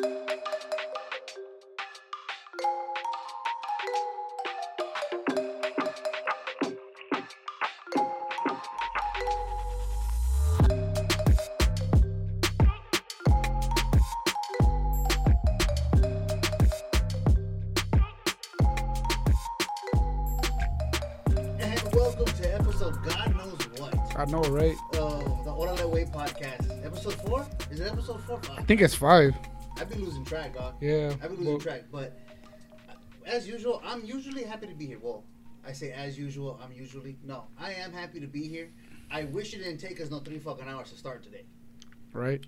I know, right? Uh, the Orale Way podcast. Episode four? Is it episode four? Five? I think it's five. I've been losing track, dog. Yeah. I've been losing well, track, but uh, as usual, I'm usually happy to be here. Well, I say as usual, I'm usually no. I am happy to be here. I wish it didn't take us no three fucking hours to start today. Right.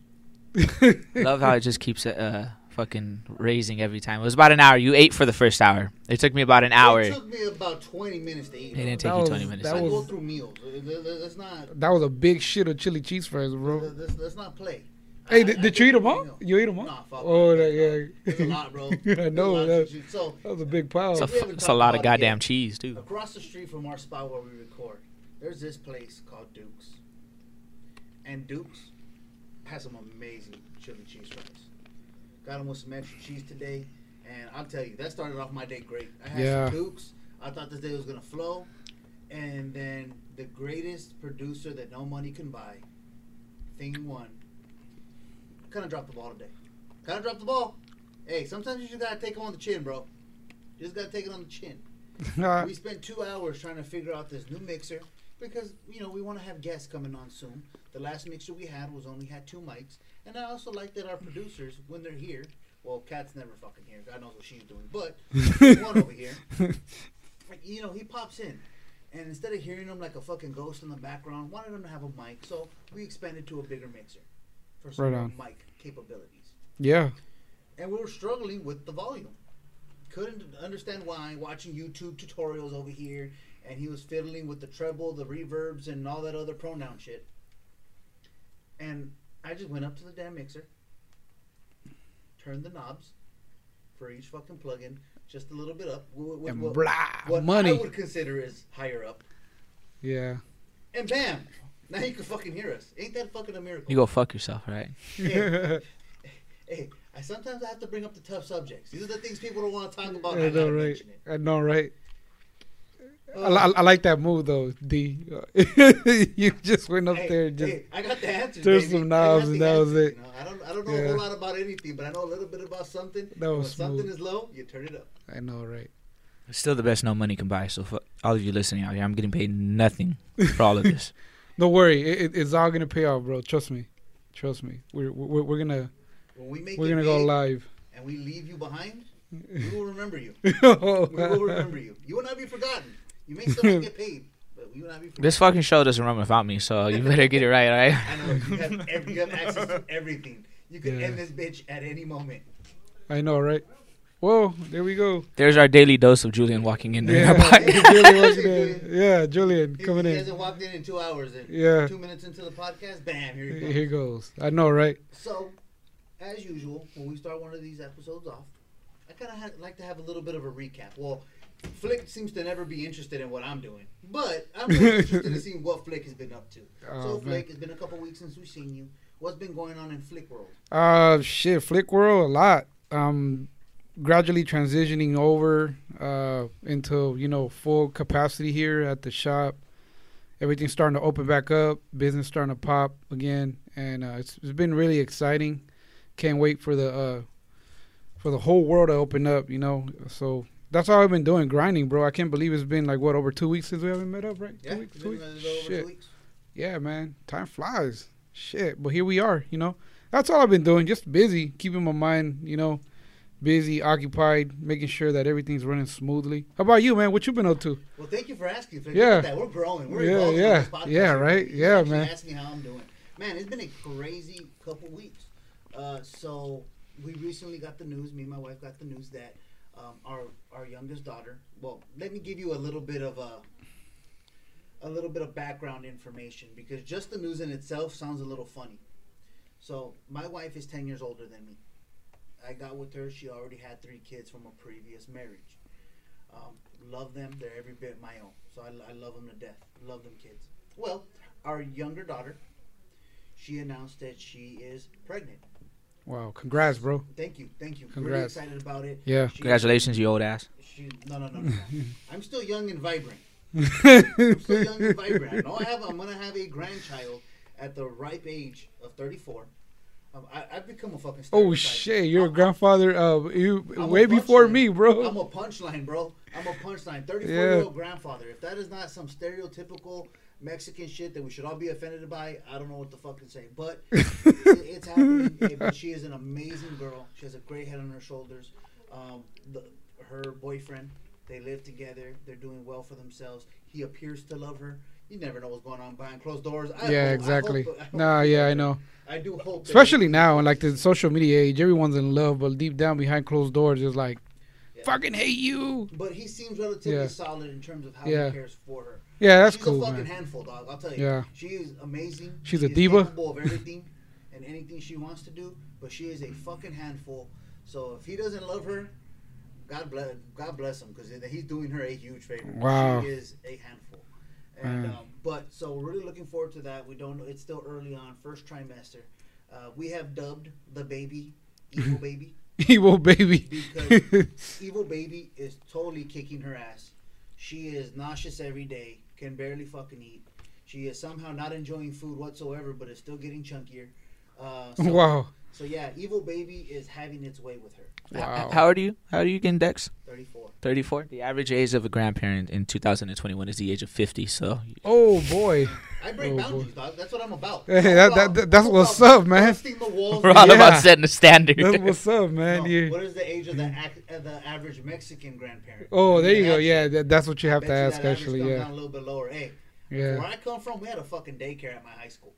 Love how it just keeps uh fucking raising every time. It was about an hour. You ate for the first hour. It took me about an hour. It took me about 20 minutes to eat. It didn't That take you was- 20 minutes. that I was- go through meals. Th- th- Let's not. That was a big shit of chili cheese fries, bro. Let's, let's not play. Hey, I- did, I did you eat go them all? You ate them all? Nah, fuck. Oh, that, that, yeah. There's a lot, bro. I know lot that. So That was a big pile. It's a, it's a lot of goddamn yet. cheese, too. across the street from our spot where we record, there's this place called Duke's, and Duke's has some amazing chili cheese fries. Got them with some extra cheese today, and I'll tell you that started off my day great. I had Yeah. some Duke's. I thought this day was gonna flow, and then the greatest producer that no money can buy, Thing One, kind of dropped the ball today. Kind of dropped the ball. Hey, sometimes you just gotta take it on the chin, bro. You just gotta take it on the chin. We spent two hours trying to figure out this new mixer because you know we want to have guests coming on soon. The last mixer we had was only had two mics, and I also like that our producers, when they're here, well, Kat's never fucking here. God knows what she's doing, but one over here. You know, he pops in, and instead of hearing him like a fucking ghost in the background, wanted him to have a mic, so we expanded to a bigger mixer for some Right on. mic capabilities yeah. and we were struggling with the volume. Couldn't understand why. Watching YouTube tutorials over here, and he was fiddling with the treble, the reverbs, and all that other pronoun shit. And I just went up to the damn mixer, turned the knobs for each fucking plug-in just a little bit up. With And what, blah, what I money. would consider is higher up. Yeah. And bam! Now you can fucking hear us. Ain't that fucking a miracle? You go fuck yourself, right? Hey, hey, I sometimes I have to bring up the tough subjects. These are the things people don't want to talk about. I I know, gotta right? I know, right? I, Uh, li- I like that move though, D. you just went up hey, there and just hey, I got the answers. There's baby. some I knobs and the that was it. you know? I don't, I don't know a whole lot about anything, but I know a little bit about something. That when was something is low, you turn it up. I know, right? It's still the best no money can buy. So for all of you listening out here, I'm getting paid nothing for all of this. Don't worry, it, it- it's all gonna pay off, bro. Trust me, trust me. We're we're, we're gonna When we make we're gonna go live. and we leave you behind, we will remember you. We will remember you. You will not be forgotten. You may still not get paid, but we will not be forgotten. This fucking show doesn't run without me, so you better get it right, all right? I know you have, every, you have access to everything. You can Yeah. end this bitch at any moment. I know, right? Whoa, there we go. There's our daily dose of Julian walking in during Yeah. Julian walking in. yeah, Julian He, coming he in. hasn't walked in in two hours. And Yeah. Two minutes into the podcast, bam, here he goes. Here goes. I know, right? So, as usual, when we start one of these episodes off, I kind of ha- like to have a little bit of a recap. Well, Phlick seems to never be interested in what I'm doing, but I'm really interested in seeing what Phlick has been up to. Oh, so, man. Phlick, it's been a couple weeks since we've seen you. What's been going on in Phlick world? Uh, shit, Phlick World a lot. Um, gradually transitioning over uh into you know full capacity here at the shop. Everything's starting to open back up. Business starting to pop again, and uh, it's it's been really exciting. Can't wait for the uh for the whole world to open up. You know, so. That's all I've been doing, grinding, bro. I can't believe it's been like what over two weeks since we haven't met up, right? Yeah, two weeks, two weeks. a little over Shit. two weeks. Yeah, man. Time flies. Shit. But here we are, you know. That's all I've been doing. Just busy, keeping my mind, you know, busy, occupied, making sure that everything's running smoothly. How about you, man? What you been up to? Well, thank you for asking. Phlick. Yeah. That. We're growing. We're Yeah, yeah. Yeah, right? You Yeah, man. Ask me how I'm doing. Man, it's been a crazy couple weeks. Uh, so we recently got the news. Me and my wife got the news that um, our our youngest daughter. Well, let me give you a little bit of a a little bit of background information because just the news in itself sounds a little funny. So my wife is ten years older than me. I got with her. She already had three kids from a previous marriage. Um, love them. They're every bit my own. So I, I love them to death. Love them kids. Well, our younger daughter, she announced that she is pregnant. Wow, congrats, bro. Thank you, thank you. Really Congrats. excited about it. Yeah. She- Congratulations, you old ass. She, no, no, no, no. no. I'm still young and vibrant. I'm still young and vibrant. I know I have. I'm gonna have a grandchild at the ripe age of 34. Um, I, I've become a fucking. Oh shit, you're a grandfather. Uh, you I'm way before punchline. me, bro. I'm a punchline, bro. I'm a punchline. 34 Yeah. year old grandfather. If that is not some stereotypical Mexican shit that we should all be offended by, I don't know what the fuck to say. But it, it's happening. Hey, but she is an amazing girl. She has a great head on her shoulders. Um, the, her boyfriend, they live together. They're doing well for themselves. He appears to love her. You never know what's going on behind closed doors. I yeah, hope- I exactly. hope- I hope Nah, yeah, I know. I do hope. Especially now in like the social media age, everyone's in love, but deep down behind closed doors, is like, Yeah. fucking hate you. But he seems relatively Yeah. solid in terms of how Yeah. he cares for her. Yeah, that's She's cool, a fucking man. handful, dog. I'll tell you. Yeah. She is amazing. She's She a diva. Capable of everything and anything she wants to do, but she is a fucking handful. So if he doesn't love her, God bless. God bless him because he's doing her a huge favor. Wow. She is a handful. And Man. um, but so we're really looking forward to that. We don't know. It's still early on, first trimester. Uh, we have dubbed the baby evil baby. Evil baby. Because- Evil baby is totally kicking her ass. She is nauseous every day, can barely fucking eat. She is somehow not enjoying food whatsoever, but is still getting chunkier. Uh, so, wow. So yeah, evil baby is having its way with her. Wow. How old are you? How old are you again, Dex? Thirty-four. 34. The average age of a grandparent in 2021 is the age of 50. So Oh boy. I break Oh, boy. boundaries, dog. That's what I'm about. Hey, I'm that- that- that's I'm what's about up, man. busting the walls we're all Yeah. about setting the standard. That's what's up, man. No, You- what is the age of the ac- uh, the average Mexican grandparent? Oh, there you go. Yeah, that, that's what you have bet to you ask, that average actually. comes Yeah. down a little bit lower. Hey, yeah. where I come from, we had a fucking daycare at my high school.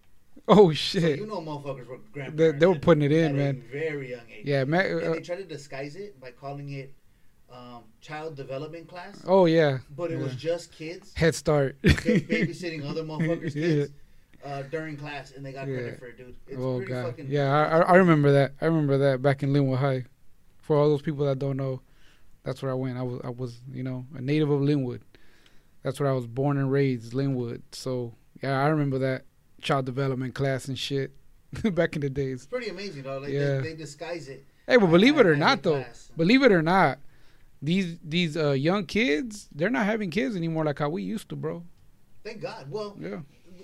Oh So shit. you know, motherfuckers were grandparents. They, they were putting it in, at man. A very young age. Yeah, man. And uh, they tried to disguise it by calling it um, child development class, oh yeah. but it was just kids Head start. babysitting other motherfuckers' Yeah. kids uh, during class, and they got Yeah. credit for it, dude. It's oh pretty god. fucking. Yeah, I, I I remember that. I remember that back in Lynwood High. For all those people that don't know, that's where I went. I was I was you know a native of Lynwood. That's where I was born and raised, Lynwood. So yeah, I remember that child development class and shit back in the days. It's pretty amazing, though. Like Yeah. they, they disguise it. Hey, but believe it or not, though, class. believe it or not, these these uh, young kids, they're not having kids anymore like how we used to, bro. Thank God. Well, Yeah.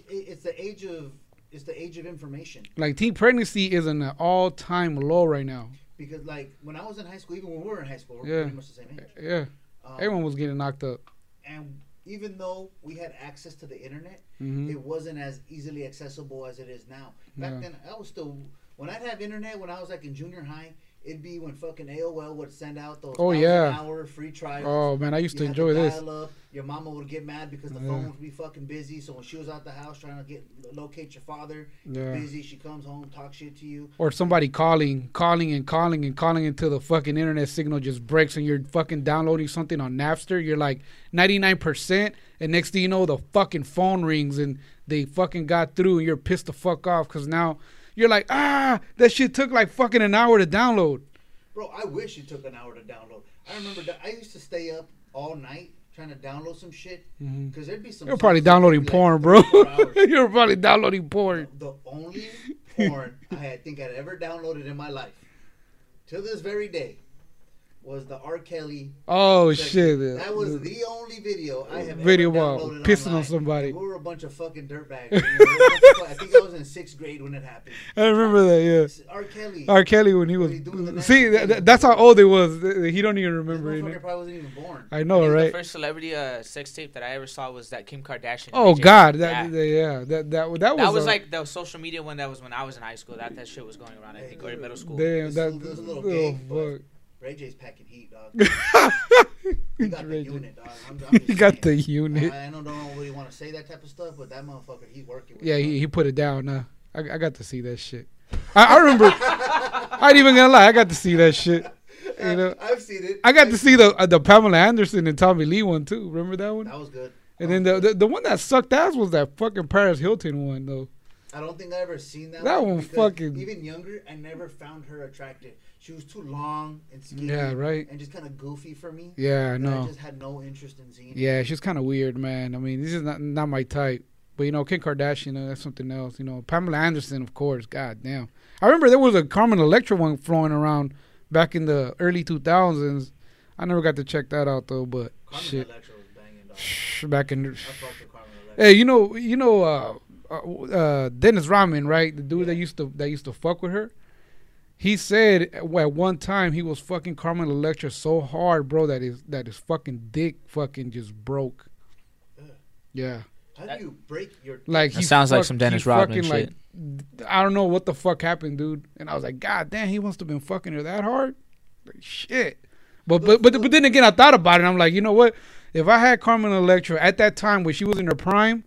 it's the age of it's the age of information. Like teen pregnancy is an all time low right now. Because like when I was in high school, even when we were in high school, we're Yeah. pretty much the same age. Yeah. Um, Everyone was getting knocked up. and even though we had access to the internet, hmm it wasn't as easily accessible as it is now. Back Yeah. then, I was still when I'd have internet when I was like in junior high. It'd be when fucking AOL would send out those Oh, yeah. hour free trials. Oh man, I used You to enjoy to this. up. Your mama would get mad because the Yeah. phone would be fucking busy. So when she was out the house trying to get locate your father, Yeah. busy, she comes home, talk shit to you. Or somebody calling, calling and calling and calling until the fucking internet signal just breaks and you're fucking downloading something on Napster. You're like 99%, and next thing you know, the fucking phone rings and they fucking got through and you're pissed the fuck off because now you're like, ah, that shit took like fucking an hour to download. Bro, I wish it took an hour to download. I remember that I used to stay up all night trying to download some shit because there'd be some. You're probably songs that would downloading like porn, bro. three, four hours. you're probably downloading porn. The only porn I had, think I'd ever downloaded in my life, to this very day, was the R. Kelly. Oh section. shit! That was the only video I have Video ever while downloaded pissing on online. somebody. We were a bunch of fucking dirtbags. You know, we were a bunch of fu- I think I was in sixth grade when it happened. I remember that. Yeah. R. Kelly. R. Kelly when he was. When he doing See, that, that's how old it was. He don't even This remember. motherfucker probably wasn't even born. I I know, think right? The first celebrity uh, sex tape that I ever saw was that Kim Kardashian. Oh AJ. God, that Yeah. that- yeah, that that that was That was a- like the social media one. That was when I was in high school. That that shit was going around. I think, or in middle school. damn This that little- this little oh, gay, but- fuck. Ray J's packing heat, dog. He got the Ray J. unit, dog. I'm, I'm He got saying. the unit. I, I don't, don't really want to say that type of stuff, but that motherfucker, he's working. With Yeah, he, he put it down. Uh, I I got to see that shit. I, I remember. I ain't even gonna lie. I got to see that shit. You know, I've seen it. I got I've to see the uh, the Pamela Anderson and Tommy Lee one too. Remember that one? That was good. And then the, the the one that sucked ass was that fucking Paris Hilton one though. I don't think I ever seen that. That one because fucking- Even younger, I never found her attractive. She was too long and skinny. Yeah, right. And just kind of goofy for me. Yeah, I that I just had no interest in seeing. Yeah, she's kind of weird, man. I mean, this is not not my type. But you know, Kim Kardashian, uh, that's something else. You know, Pamela Anderson, of course. God damn, I remember there was a Carmen Electra one flowing around back in the early 2000s. I never got to check that out though, but Carmen shit, Electra was banging, dog. back in. I fucked with Carmen Electra. Hey, you know, you know, uh, uh, uh, Dennis Rodman, right? The dude that used to that used to fuck with her. He said at one time he was fucking Carmen Electra so hard, bro, that his that his fucking dick fucking just broke. Ugh. Yeah, How do you break your? like That he sounds like some Dennis Rodman fucking, like, I don't know what the fuck happened, dude. And I was like, God damn, he must have been fucking her that hard. Like shit. But but but but then again, I thought about it. and I'm like, you know what? If I had Carmen Electra at that time when she was in her prime,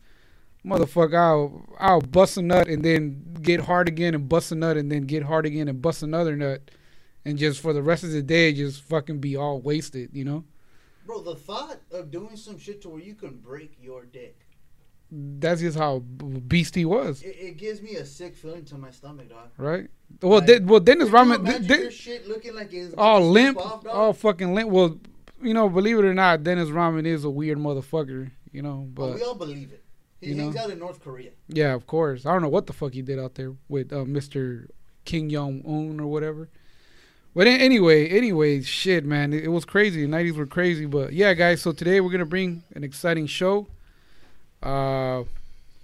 motherfucker, I'll I'll bust a nut and then get hard again and bust a nut and then get hard again and bust another nut, and just for the rest of the day, just fucking be all wasted, you know? Bro, the thought of doing some shit to where you can break your dick, That's just how beast he was, it, it gives me a sick feeling to my stomach, dog. right? Well, Like, well, Dennis Rodman. De- your shit looking like it's all limp, off, all fucking limp. Well, you know, believe it or not, Dennis Rodman is a weird motherfucker. You know, oh, But but we all believe it. He you hangs know. out in North Korea. yeah, of course. I don't know what the fuck he did out there with uh, Mr. Kim Jong Un or whatever. But anyway, anyway, shit, man, it, was crazy. The nineties were crazy, but yeah, guys. So today we're gonna bring an exciting show. Uh,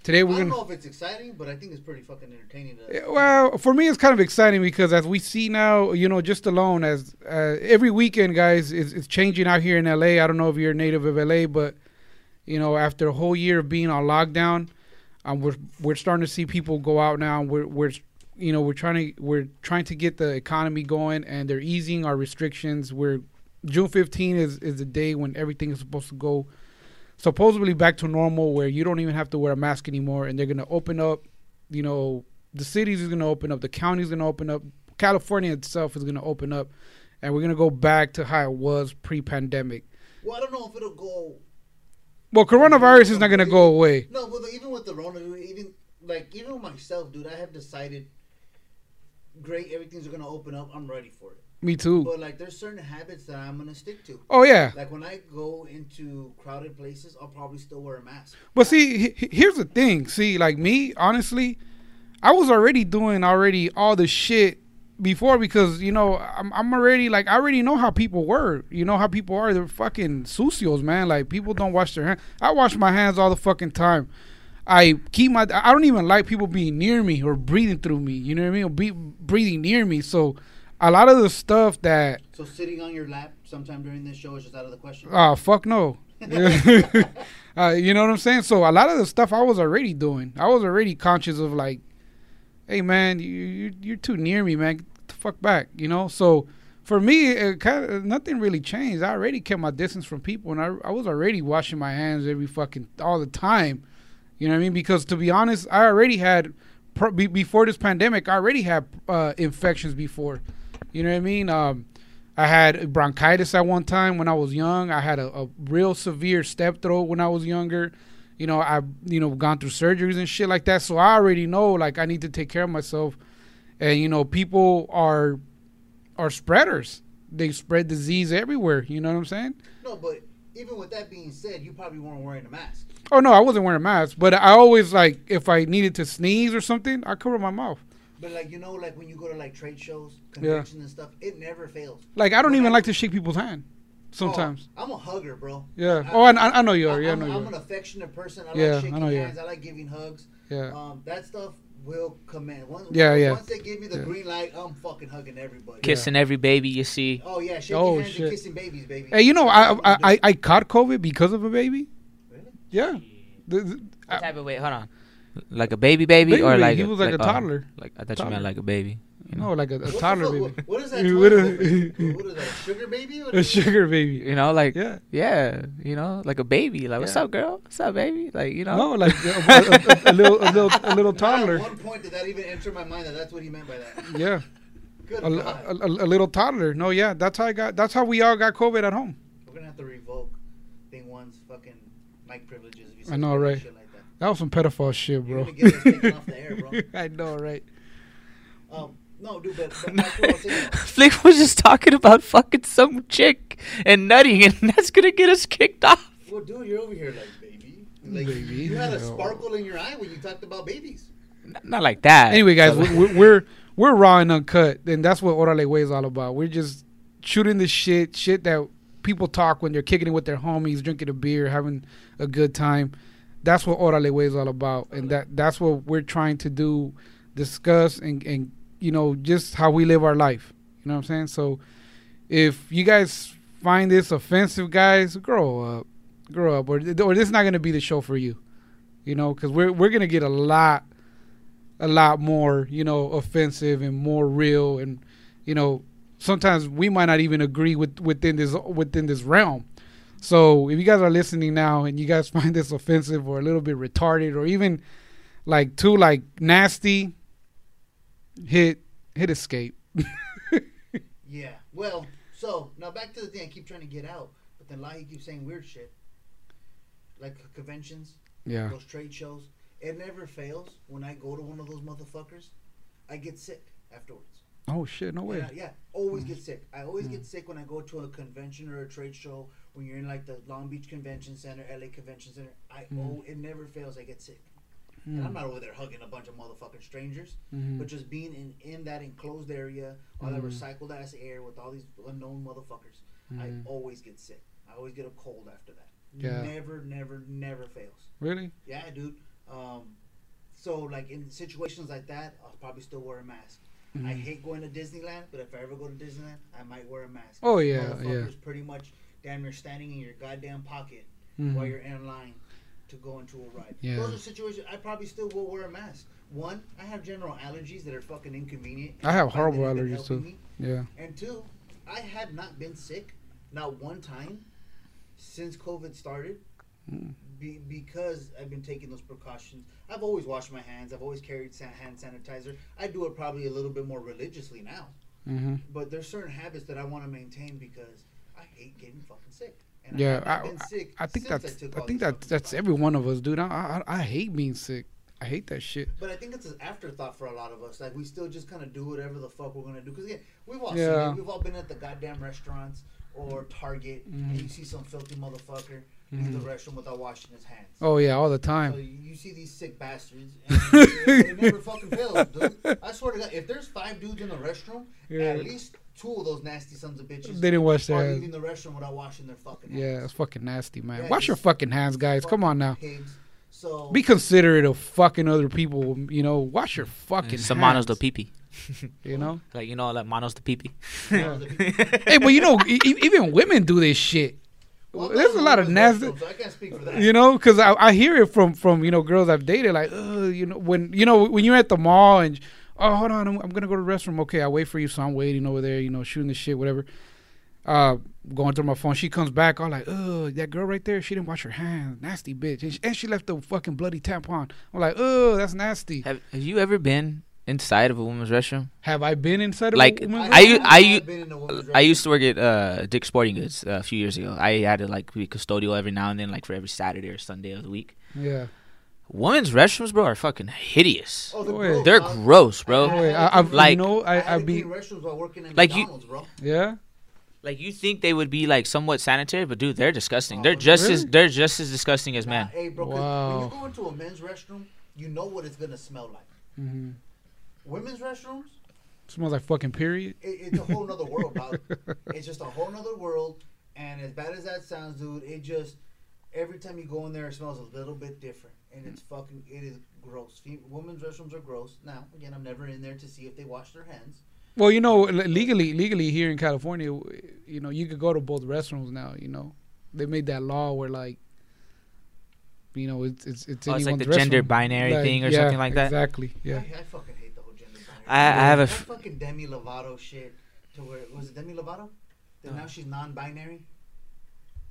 today we're I don't gonna. know if it's exciting, but I think it's pretty fucking entertaining. To, Well, for me, it's kind of exciting because as we see now, you know, just alone as uh, every weekend, guys, it's, it's changing out here in LA. I don't know if you're a native of LA, but you know, after a whole year of being on lockdown, um, we're we're starting to see people go out now. We're we're you know we're trying to we're trying to get the economy going, and they're easing our restrictions. We're June 15 is is the day when everything is supposed to go supposedly back to normal, where you don't even have to wear a mask anymore, and they're gonna open up you know, the cities is going to open up, the counties to open up, California itself is going to open up, and we're going to go back to how it was pre-pandemic. well, I don't know if it'll go. Well, coronavirus is not going to go away. No, but even with the Rona, even like even myself, dude, I have decided. Great, everything's gonna open up. I'm ready for it. Me too. But like, there's certain habits that I'm gonna stick to. Oh yeah, Like when I go into crowded places, I'll probably still wear a mask. but see, he- he- here's the thing. See, like me, honestly, I was already doing already all the shit before because you know I'm I'm already like I already know how people were. You know how people are. They're fucking sucios, man. Like people don't wash their hands. I wash my hands all the fucking time. I keep my. I don't even like people being near me or breathing through me. You know what I mean? Or be, breathing near me. So a lot of the stuff that So sitting on your lap sometime during this show is just out of the question. Oh fuck no. uh, you know what I'm saying? So a lot of the stuff I was already doing. I was already conscious of like, hey man, you, you you're too near me, man. Get the fuck back. You know. So for me, it kind of nothing really changed. I already kept my distance from people, and I I was already washing my hands every fucking all the time. You know what I mean? Because to be honest, I already had before this pandemic. I already had uh, infections before. You know what I mean? Um, I had bronchitis at one time when I was young. I had a, a real severe strep throat when I was younger. You know, I've you know gone through surgeries and shit like that. So I already know like I need to take care of myself. And you know, people are are spreaders. They spread disease everywhere. You know what I'm saying? No, but even with that being said, you probably weren't wearing a mask. Oh no, I wasn't wearing a mask, but I always like if I needed to sneeze or something, I cover my mouth. But like you know, like when you go to like trade shows, conventions and stuff, it never fails. Like I don't When even I- like to shake people's hand. Sometimes. Oh, I'm a hugger, bro. Yeah. I- Oh, I, I know you are. Yeah, I I'm, know you I'm are. an affectionate person. I Yeah, I like shaking know you are. hands. I like giving hugs. Yeah. Um, that stuff will command. Once, Yeah, yeah. Once they give me the Yeah. green light, I'm fucking hugging everybody. Kissing every baby you see. Oh yeah, shaking Oh, hands shit. and kissing babies, baby. Hey, you know, I I. I I caught COVID because of a baby. Really? Yeah. The- the- What type of wait? Hold on. Like a baby, baby, Baby or like He was like a uh, toddler. like I thought Toddler. you meant like a baby. You know, no, like a, a What toddler fuck- baby. What, what is that? What twin a- baby? what is that? Sugar baby? A sugar baby. you know, like Yeah. yeah, you know, like a baby. Like, what's up, girl? What's up, baby? Like, you know, No, like a, a, a, a little a little a little toddler. At one point did that even enter my mind that that's what he meant by that. Yeah. Good A, God. a, a, a little toddler. No, yeah. That's how I got. That's how we all got COVID at home. We're gonna have to revoke thing one's fucking mic privileges. If you I know, right? Shit like that. That was some pedophile shit, You're bro. gonna get us taken off the air, bro. I know, right? Um, no, dude, but, but that's what I was saying. Phlick was just talking about fucking some chick and nutting, and that's gonna get us kicked off. Well, dude, you're over here like baby. Like Baby, you had a sparkle in your eye when you talked about babies. N- Not like that. Anyway, guys, we're, we're we're raw and uncut, and that's what Orale Way is all about. We're just shooting the shit, shit that people talk when they're kicking it with their homies, drinking a beer, having a good time. That's what Orale Way is all about, and that that's what we're trying to do, discuss and and you know just how we live our life. You know what I'm saying? So if you guys find this offensive, guys, grow up, grow up, or or this is not gonna be the show for you. You know, because we're we're gonna get a lot, a lot more, you know, offensive and more real, and you know, sometimes we might not even agree with within this within this realm. So if you guys are listening now and you guys find this offensive or a little bit retarded or even like too like nasty, hit hit escape. Yeah. Well, so now back to the thing I keep trying to get out, but then Lahi keeps saying weird shit. Like conventions, Yeah. those trade shows. It never fails when I go to one of those motherfuckers, I get sick afterwards. Oh shit! No way. Yeah, yeah, always Mm. get sick. I always get sick when I go to a convention or a trade show. When you're in like the Long Beach Convention Center, LA Convention Center, I Mm. oh, it never fails. I get sick, and I'm not over there hugging a bunch of motherfucking strangers, Mhm. but just being in in that enclosed area, all that Mhm. recycled ass air with all these unknown motherfuckers, I Mhm. always get sick. I always get a cold after that. Yeah. Never, never, never fails. Really? Yeah, dude. Um, so like in situations like that, I'll probably still wear a mask. I Mhm. hate going to Disneyland, but if I ever go to Disneyland, I might wear a mask. Oh, yeah, yeah. pretty much damn near standing in your goddamn pocket while you're in line to go into a ride. Yeah. Those are situations I probably still will wear a mask. One, I have general allergies that are fucking inconvenient. I have horrible allergies, too. me. Yeah. And two, I have not been sick, not one time, since COVID started, Mm. be, because I've been taking those precautions. I've always washed my hands. I've always carried san- hand sanitizer. I do it probably a little bit more religiously now, hmm but there's certain habits that I want to maintain because I hate getting fucking sick. And Yeah, I, been sick I think that's took I think that that's every one of us, dude. I, I I hate being sick. I hate that shit. But I think it's an afterthought for a lot of us. Like we still just kind of do whatever the fuck we're gonna do. Because again, we've all Yeah. seen it. We've all been at the goddamn restaurants or Target, and Mhm. you see some filthy motherfucker in the Mhm. restroom without washing his hands. Oh yeah, all the So time. you see these sick bastards, and it never fucking fails, dude. I swear to God, if there's five dudes in the restroom, Yeah. at least two of those nasty sons of bitches They didn't wash are their leaving hands. the restroom without washing their fucking hands. Yeah, it's fucking nasty, man. Yeah, Wash your fucking hands, guys. Come on now. Pigs. So Be considerate of fucking other people. You know, wash your fucking Some hands. manos de pipi. You know. Like you know, like manos de pipi. Yeah. hey, but you know, e- e- even women do this shit. Well, There's a lot of nasty. so I can't speak for that. You know, because I, I hear it from from you know girls I've dated like, Ugh, you know when you know when you're at the mall and oh hold on. I'm, I'm gonna go to the restroom. Okay I'll wait for you. So I'm waiting over there you know shooting the shit whatever, uh going through my phone. She comes back. All like oh that girl right there she didn't wash her hands. Nasty bitch. And she, and she left the fucking bloody tampon. I'm like oh that's nasty. Have Have you ever been inside of a woman's restroom? have I been inside of Like, a woman's I restroom? u- I u- have been in a I used to work at uh, Dick's Sporting Goods uh, a few years ago. I had to like be custodial every now and then, like for every Saturday or Sunday of the week. yeah Women's restrooms, bro, are fucking hideous. Oh, they're gross, They're dog. gross, bro. Wait, I, I've Like- you know I, I had I be restrooms while working in Like you- bro. yeah Like you think they would be like somewhat sanitary, but dude, they're disgusting. Oh, they're just as they're just as disgusting as Nah, men. hey, bro, 'cause Wow. when you go into a men's restroom, you know what it's gonna smell like. hmm Women's restrooms, smells like fucking period it, it's a whole nother world, dog. It's just a whole nother world, and as bad as that sounds, dude, it just every time you go in there, it smells a little bit different, and it's fucking it is gross. Fe- Women's restrooms are gross. Now, again, I'm never in there to see if they wash their hands. Well, you know, legally, legally here in California, you know, you could go to both restrooms now. You know, they made that law where like, you know, it's it's it's Oh, it's like anyone's the gender binary Like, thing or yeah, something like that? Exactly. Yeah. I fucking hate the whole gender binary. I, I have a that f- fucking Demi Lovato shit. To where was it Demi Lovato? That No. now she's non-binary.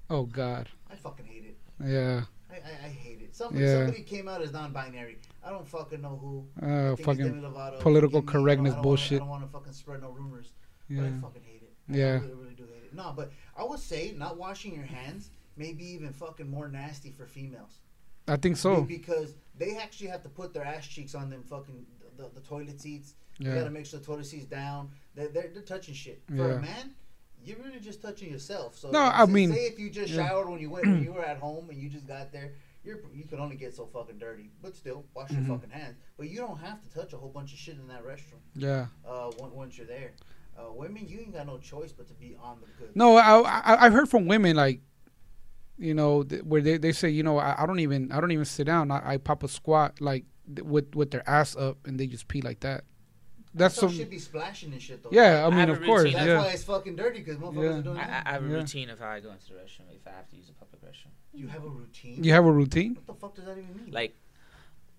Oh God. I fucking hate it. Yeah. I, I, I hate it. Somebody, Yeah. somebody came out as non-binary. I don't fucking know who. Uh, fucking. Lovato. political Forgive me. I don't- correctness I bullshit. Wanna, I don't want to fucking spread no rumors, but I fucking hate it. I Yeah. really, really do hate it. No, but I would say not washing your hands may be even fucking more nasty for females. I think so. Be- Because they actually have to put their ass cheeks on them fucking the, the, the toilet seats. You Yeah. gotta make sure the toilet seats down. They're, they're, they're touching shit. For Yeah. a man, you're really just touching yourself. So No, I say- mean, say if you just yeah. showered when you went when you were at home and you just got there, you're you can only get so fucking dirty. But still, wash Mhm. your fucking hands. But you don't have to touch a whole bunch of shit in that restroom. Yeah. Uh, once, once you're there, uh, women, you ain't got no choice but to be on the good. No, I, I I've heard from women like, you know, th- where they, they say, you know, I, I don't even I don't even sit down. I, I pop a squat like th- with with their ass up and they just pee like that. That's some some. should be splashing and shit though. Yeah, I I mean, have of course. That's yeah. why it's fucking dirty because motherfuckers Yeah. are doing I, I have a Yeah. routine of how I go into the restroom if I have to use a public restroom. You have a routine. You have a routine? What the fuck does that even mean? Like,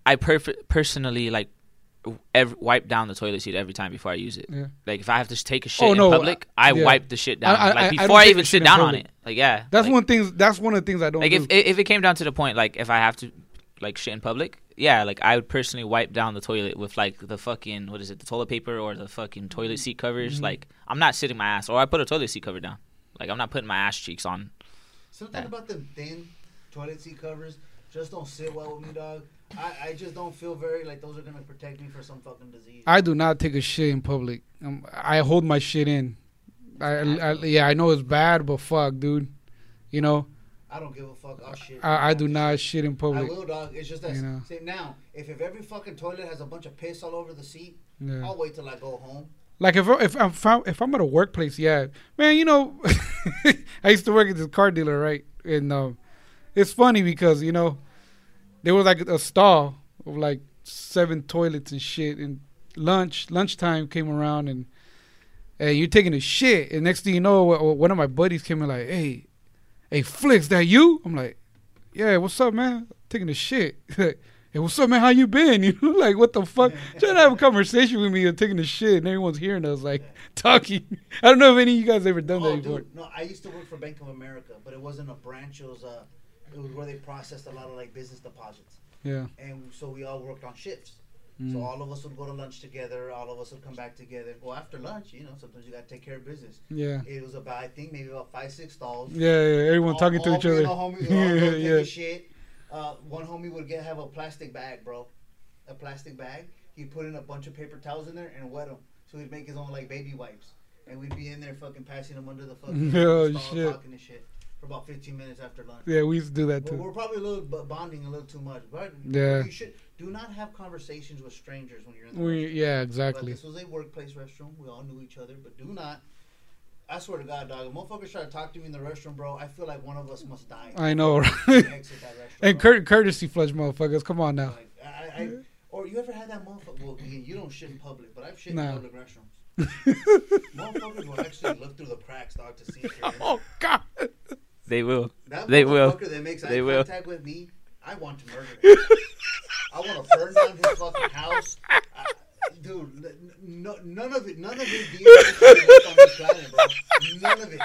I perf- personally like ev wipe down the toilet seat every time before I use it. Yeah. Like if I have to take a oh, shit Oh, in no, public, I yeah. wipe the shit down. I- I- I like before I, take even sit down on it. Like yeah, That's like, one thing. That's one of the things I don't Like do. if if it came down to the point, like if I have to like shit in public, yeah, like I would personally wipe down the toilet with like the fucking what is it, the toilet paper or the fucking toilet seat covers. Mhm. Like I'm not sitting my ass, or I put a toilet seat cover down. Like I'm not putting my ass cheeks on. Something Yeah. about them thin toilet seat covers just don't sit well with me, dog. I, I just don't feel very like those are gonna protect me for some fucking disease. I do not take a shit in public. Um, I hold my shit in. I, I yeah, I know it's bad, but fuck, dude. You know, I don't give a fuck. I'll shit. I, I do not shit in public. I will, dog. It's just that. You know. See, now, if, if every fucking toilet has a bunch of piss all over the seat, Yeah. I'll wait till I go home. Like if if I'm if I'm at a workplace, yeah, man, you know, I used to work at this car dealer, right? And um, it's funny because you know, there was like a stall of like seven toilets and shit. And lunch lunchtime came around and and you're taking a shit, and next thing you know, one of my buddies came in like, hey, hey, Phlicks, that you? I'm like, yeah, what's up, man? Taking a shit. Hey, what's up, man? How you been? You know, like what the fuck? Trying to have a conversation with me and taking a shit, and everyone's hearing us like talking. I don't know if any of you guys ever done oh, that before. no, I used to work for Bank of America, but it wasn't a branch. It was uh, it was where they processed a lot of like business deposits, Yeah. and so we all worked on shifts. Mm. So all of us would go to lunch together. All of us would come back together. Well, after lunch, you know, sometimes you gotta take care of business. Yeah. It was about I think maybe about five six stalls. Yeah, yeah, everyone All- talking to all each other. homies would all go yeah, yeah. shit. Uh, one homie would get have a plastic bag, bro, a plastic bag. He'd put in a bunch of paper towels in there and wet them. So he'd make his own like baby wipes, and we'd be in there fucking passing them under the fucking Oh, stall, shit. talking and shit for about 15 minutes after lunch. Yeah, we used to do that too. we're probably a little bonding a little too much, but Yeah. you should do not have conversations with strangers when you're in the We, yeah, But exactly. this was a workplace restroom. We all knew each other, but do not. I swear to God, dog. If motherfuckers try to talk to me in the restroom, bro, I feel like one of us must die. I know, Exit that restroom, and cur- courtesy flush, motherfuckers. Come on now. Like, I, I, or you ever had that motherfucker? Well, again, you don't shit in public, but I've shit No. in public restrooms. motherfuckers will actually look through the cracks, dog, to see if you're. Oh God. They will. That They will. motherfucker that makes eye They will. contact with me, I want to murder him. I want to burn down his fucking house. I, dude, no, none of it, none of his DNA should be left on this planet, bro. None of it.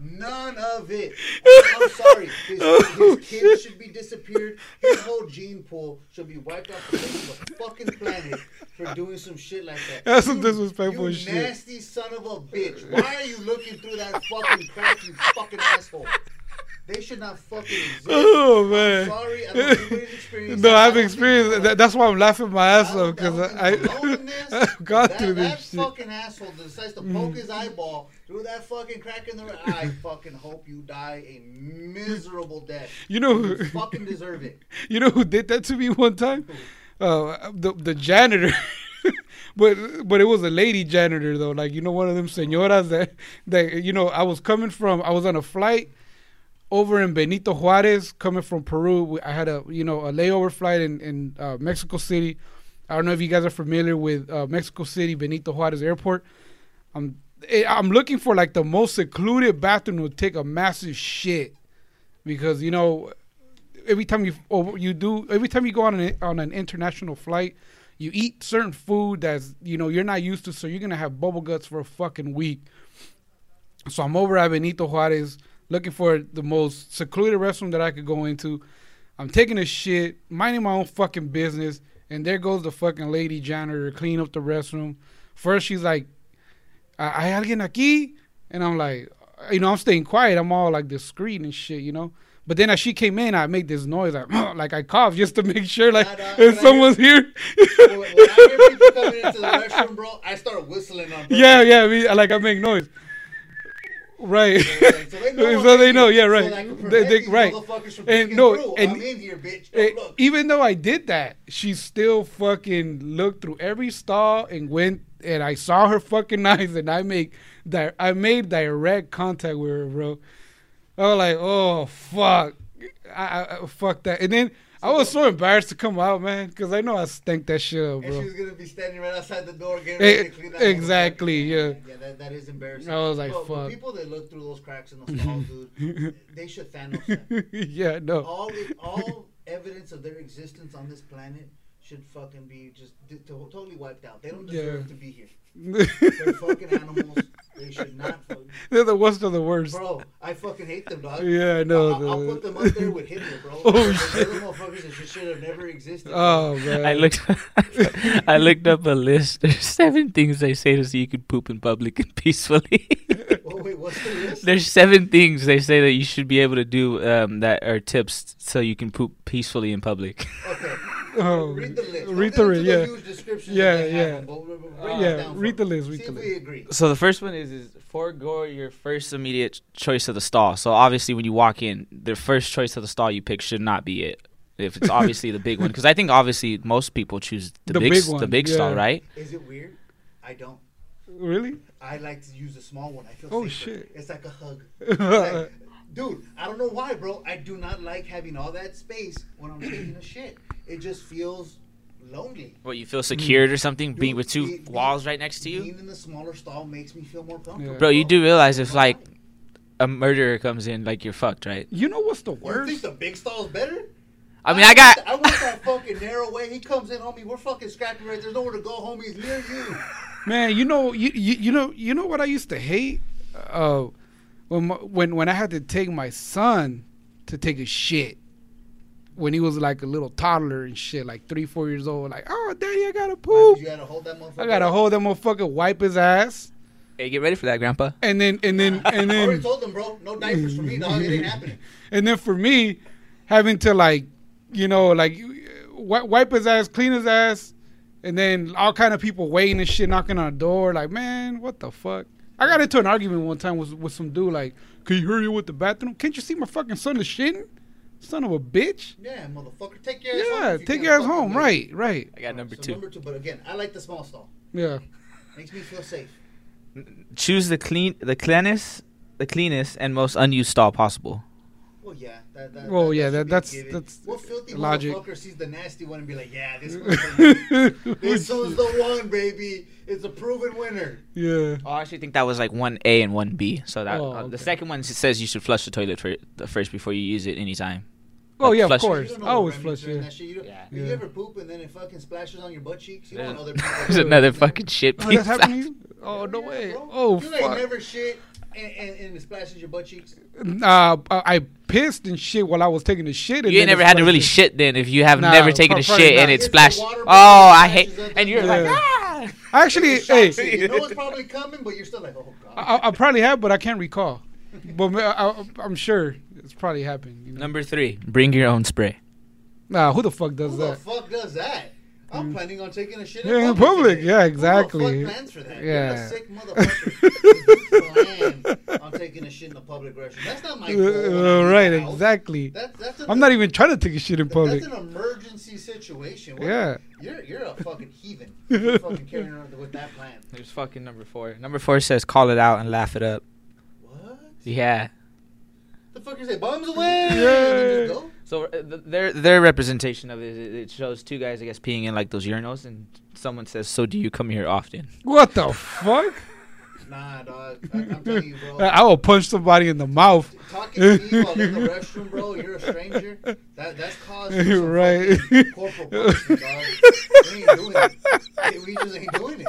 None of it. I'm, I'm sorry. His, his kids should be disappeared. His whole gene pool should be wiped off the face of the fucking planet for doing some shit like that. That's some You- disrespectful you shit. nasty son of a bitch. Why are you looking through that fucking crack, you fucking asshole? They should not fucking exist. Oh I'm man. sorry, I don't know experienced No. I've experienced that. That's why I'm laughing my ass off because I I, don't think alone in this, I've gone that, through that this shit. fucking asshole decides to poke his eyeball through that fucking crack in the. I fucking hope you die a miserable death. You know, You who- fucking deserve it. you know who did that to me one time? Uh, the the janitor. but but it was a lady janitor though, like you know one of them senoras that that you know I was coming from. I was on a flight over in Benito Juarez, coming from Peru. I had a you know a layover flight in in uh, Mexico City. I don't know if you guys are familiar with uh, Mexico City Benito Juarez Airport. I'm eh, I'm looking for like the most secluded bathroom to take a massive shit because you know every time you you do every time you go on an on an international flight, you eat certain food that's you know you're not used to, so you're gonna have bubble guts for a fucking week. So I'm over at Benito Juarez looking for the most secluded restroom that I could go into. I'm taking a shit, minding my own fucking business, and there goes the fucking lady janitor clean up the restroom. First she's like, "¿Hay alguien aquí?" And I'm like, you know, I'm staying quiet. I'm all like discreet and shit, you know. But then as she came in, I made this noise like, like I cough just to make sure like Nah, nah, if someone's here. When, when I hear people coming into the restroom, bro, I start whistling on. purpose. yeah, yeah, we, like I make noise. Right. So they know. So they know, yeah, right. So They- they- right. And no, through. and- I'm in here, bitch. Eh, even though I did that, she still fucking looked through every stall and went and I saw her fucking eyes and I make that I made direct contact with her, bro. I was like, oh fuck, I, I, I- fuck that. And then I was so embarrassed to come out, man, because I know I stank that shit up, bro. And she was gonna be standing right outside the door getting Eh, ready to clean that exactly, yeah. Yeah, that, that is embarrassing. I was like, Bro, fuck. people that look through those cracks in the stalls, dude, they should Thanos that. yeah, no. All the, all evidence of their existence on this planet should fucking be just d- to- totally wiped out. They don't deserve Yeah. to be here. They're fucking animals. They should not. Fuck. They're the worst of the worst. Bro, I fucking hate them, dog. Yeah, I know, I'll, I'll put them up there with Hitler, bro. Oh, They're shit. the motherfuckers that just should have never existed. Oh man. I looked. I looked up a list. There's seven things they say to so you can poop in public and peacefully. Oh, wait, what's the list? There's seven things they say that you should be able to do um, that are tips so you can poop peacefully in public. Okay. Oh, read the list. read the list, into yeah. Yeah, that they have yeah. them, but Yeah, read the list, read the list. we agree. So the first one is is forego your first immediate choice of the stall. So obviously when you walk in, the first choice of the stall you pick should not be it. If it's obviously the big one, because I think obviously most people choose the, The big, big s- the one, big stall, right? Is it weird? I don't. Really? I like to use the small one. I feel Oh, safer. shit. It's like a hug. Like, dude, I don't know why, bro. I do not like having all that space when I'm taking a shit. It just feels lonely. What you feel secured or something, being with two be- be- walls right next to you, Being in the smaller stall makes me feel more comfortable. Yeah. bro. You do realize if like a murderer comes in, like you're fucked, right? You know what's the worst? You think the big stall's better? I mean, I got. I want that fucking narrow way. He comes in, homie. We're fucking scrappy right There's nowhere to go, homie. He's near you. Man, you know, you, you you know, you know what I used to hate uh, when my, when when I had to take my son to take a shit when he was like a little toddler and shit, like three, four years old. Like, oh, daddy, I gotta poop. You gotta hold that motherfucker. I gotta hold that motherfucker, wipe his ass, Hey, get ready for that, Grandpa. and then and then and then. I already told them, bro. No diapers for me, dog. It ain't happening. and then for me, having to like, you know, like wi- wipe his ass, clean his ass, and then all kind of people waiting and shit, knocking on the door. Like, man, what the fuck? I got into an argument one time with with some dude. Like, can you hurry with the bathroom? Can't you see my fucking son is shitting? Son of a bitch. Yeah, motherfucker. Take your ass home. Yeah, you take your ass home. wait. Right, right. I got number So two. Number two, but again, I like the small stall. Yeah. Makes me feel safe. Choose the clean, the cleanest, the cleanest and most unused stall possible. Well, yeah. That, that, Well, that, yeah, that- that's- given. that's What filthy logic. motherfucker sees the nasty one and be like, yeah, this one's one. this one's the one, baby. It's a proven winner. yeah. Oh, I actually think that was like one A and one B. So that Oh, uh, okay. the second one says you should flush the toilet for the first before you use it anytime. Oh Like yeah, of flush- course. You don't know I always what flush. remedies are in Yeah. that shit. You, don't, Yeah. if Yeah. you ever poop and then it fucking splashes on your butt cheeks, you don't want other There's people. Yeah. another fucking shit. Oh, that's piece. happening. to you? Oh no way. bro. Oh you ain't fuck. never shit and, and, and it splashes your butt cheeks. Uh, I pissed and shit while I was taking the shit. and You ain't then never it had to really splashed. shit then if you have Nah, never taken a probably shit not. and it It's the splashed. water Oh, bottle I hate. splashes And you're Yeah. like, ah. Actually, It hey, you. you know it's probably coming, but you're still like, oh god. I, I probably have, but I can't recall. But ma- I, I'm sure it's probably happened. You know? Number three, bring your own spray. Nah, who the fuck does that? Who the fuck does that? I'm planning on taking a shit in, Yeah, in in public. public. Yeah, Who the exactly. plans for that? Yeah. You're a sick motherfucker. You plan on taking a shit in the public restroom. That's not my goal. Uh, right, house. exactly. That, that's I'm not even trying to take a shit in public. That's an emergency situation. What- Yeah. You're you're a fucking heathen. You're fucking carrying around with that plan. There's fucking number four. Number four says call it out and laugh it up. What? Yeah. The fuck you say? Bombs away. Yeah. And then just go? So uh, th- their their representation of it it shows two guys, I guess, peeing in like those urinals, and someone says, "So do you come here often?" What the fuck? Nah, dog. I, I'm telling you, bro. I will punch somebody in the mouth. Talking to me while in the restroom, bro. You're a stranger. That that's cause for some Right. corporal punishment, dog. We ain't doing it. We just ain't doing it.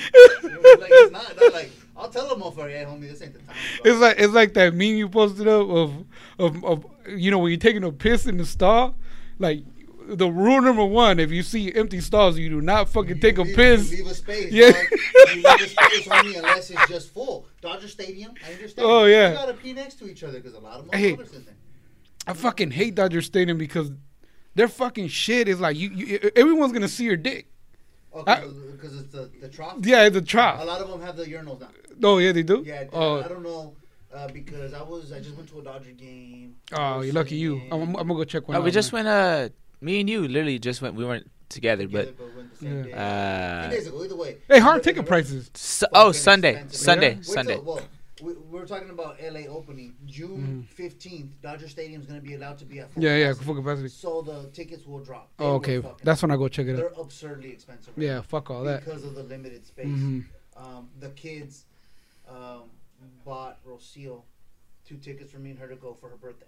Like it's not, not like I'll tell the motherfucker, hey homie, this ain't the time. dog." It's like it's like that meme you posted up of of, of you know when you're taking a piss in the stall, like the rule number one: if you see empty stalls, you do not fucking You take a piss. Leave a space. Yeah. Dog. You leave a space, homie, unless it's just full. Dodger Stadium, I understand. Oh, yeah. You gotta pee next to each other because a lot of Hey. I fucking hate Dodger Stadium because their fucking shit is like you, you everyone's gonna see your dick. Oh, I- because it's the the trough. Yeah, the A trough. A lot of them have the urinals now. Oh yeah, they do. Yeah, I Oh, don't know uh, because I was I just went to a Dodger game. oh, you're lucky you. I'm, I'm gonna go check one. No, out, we just man. went. Uh, me and you literally just went. We weren't together, but Together, we went the same day. uh, days ago, either way. Hey, hard ticket prices. su- oh Sunday, expensive. Sunday, Yeah? Wait Sunday. till- well, we, we were talking about LA opening June Mhm. 15th. Dodger Stadium's going to be allowed to be at full Yeah, yeah, capacity. full capacity. So the tickets will drop. They Oh, okay, fucking- that's when I go check it out. They're absurdly expensive. right Yeah, fuck all now that. because of the limited space. hmm Um, the kids um, bought Rocio two tickets for me and her to go for her birthday.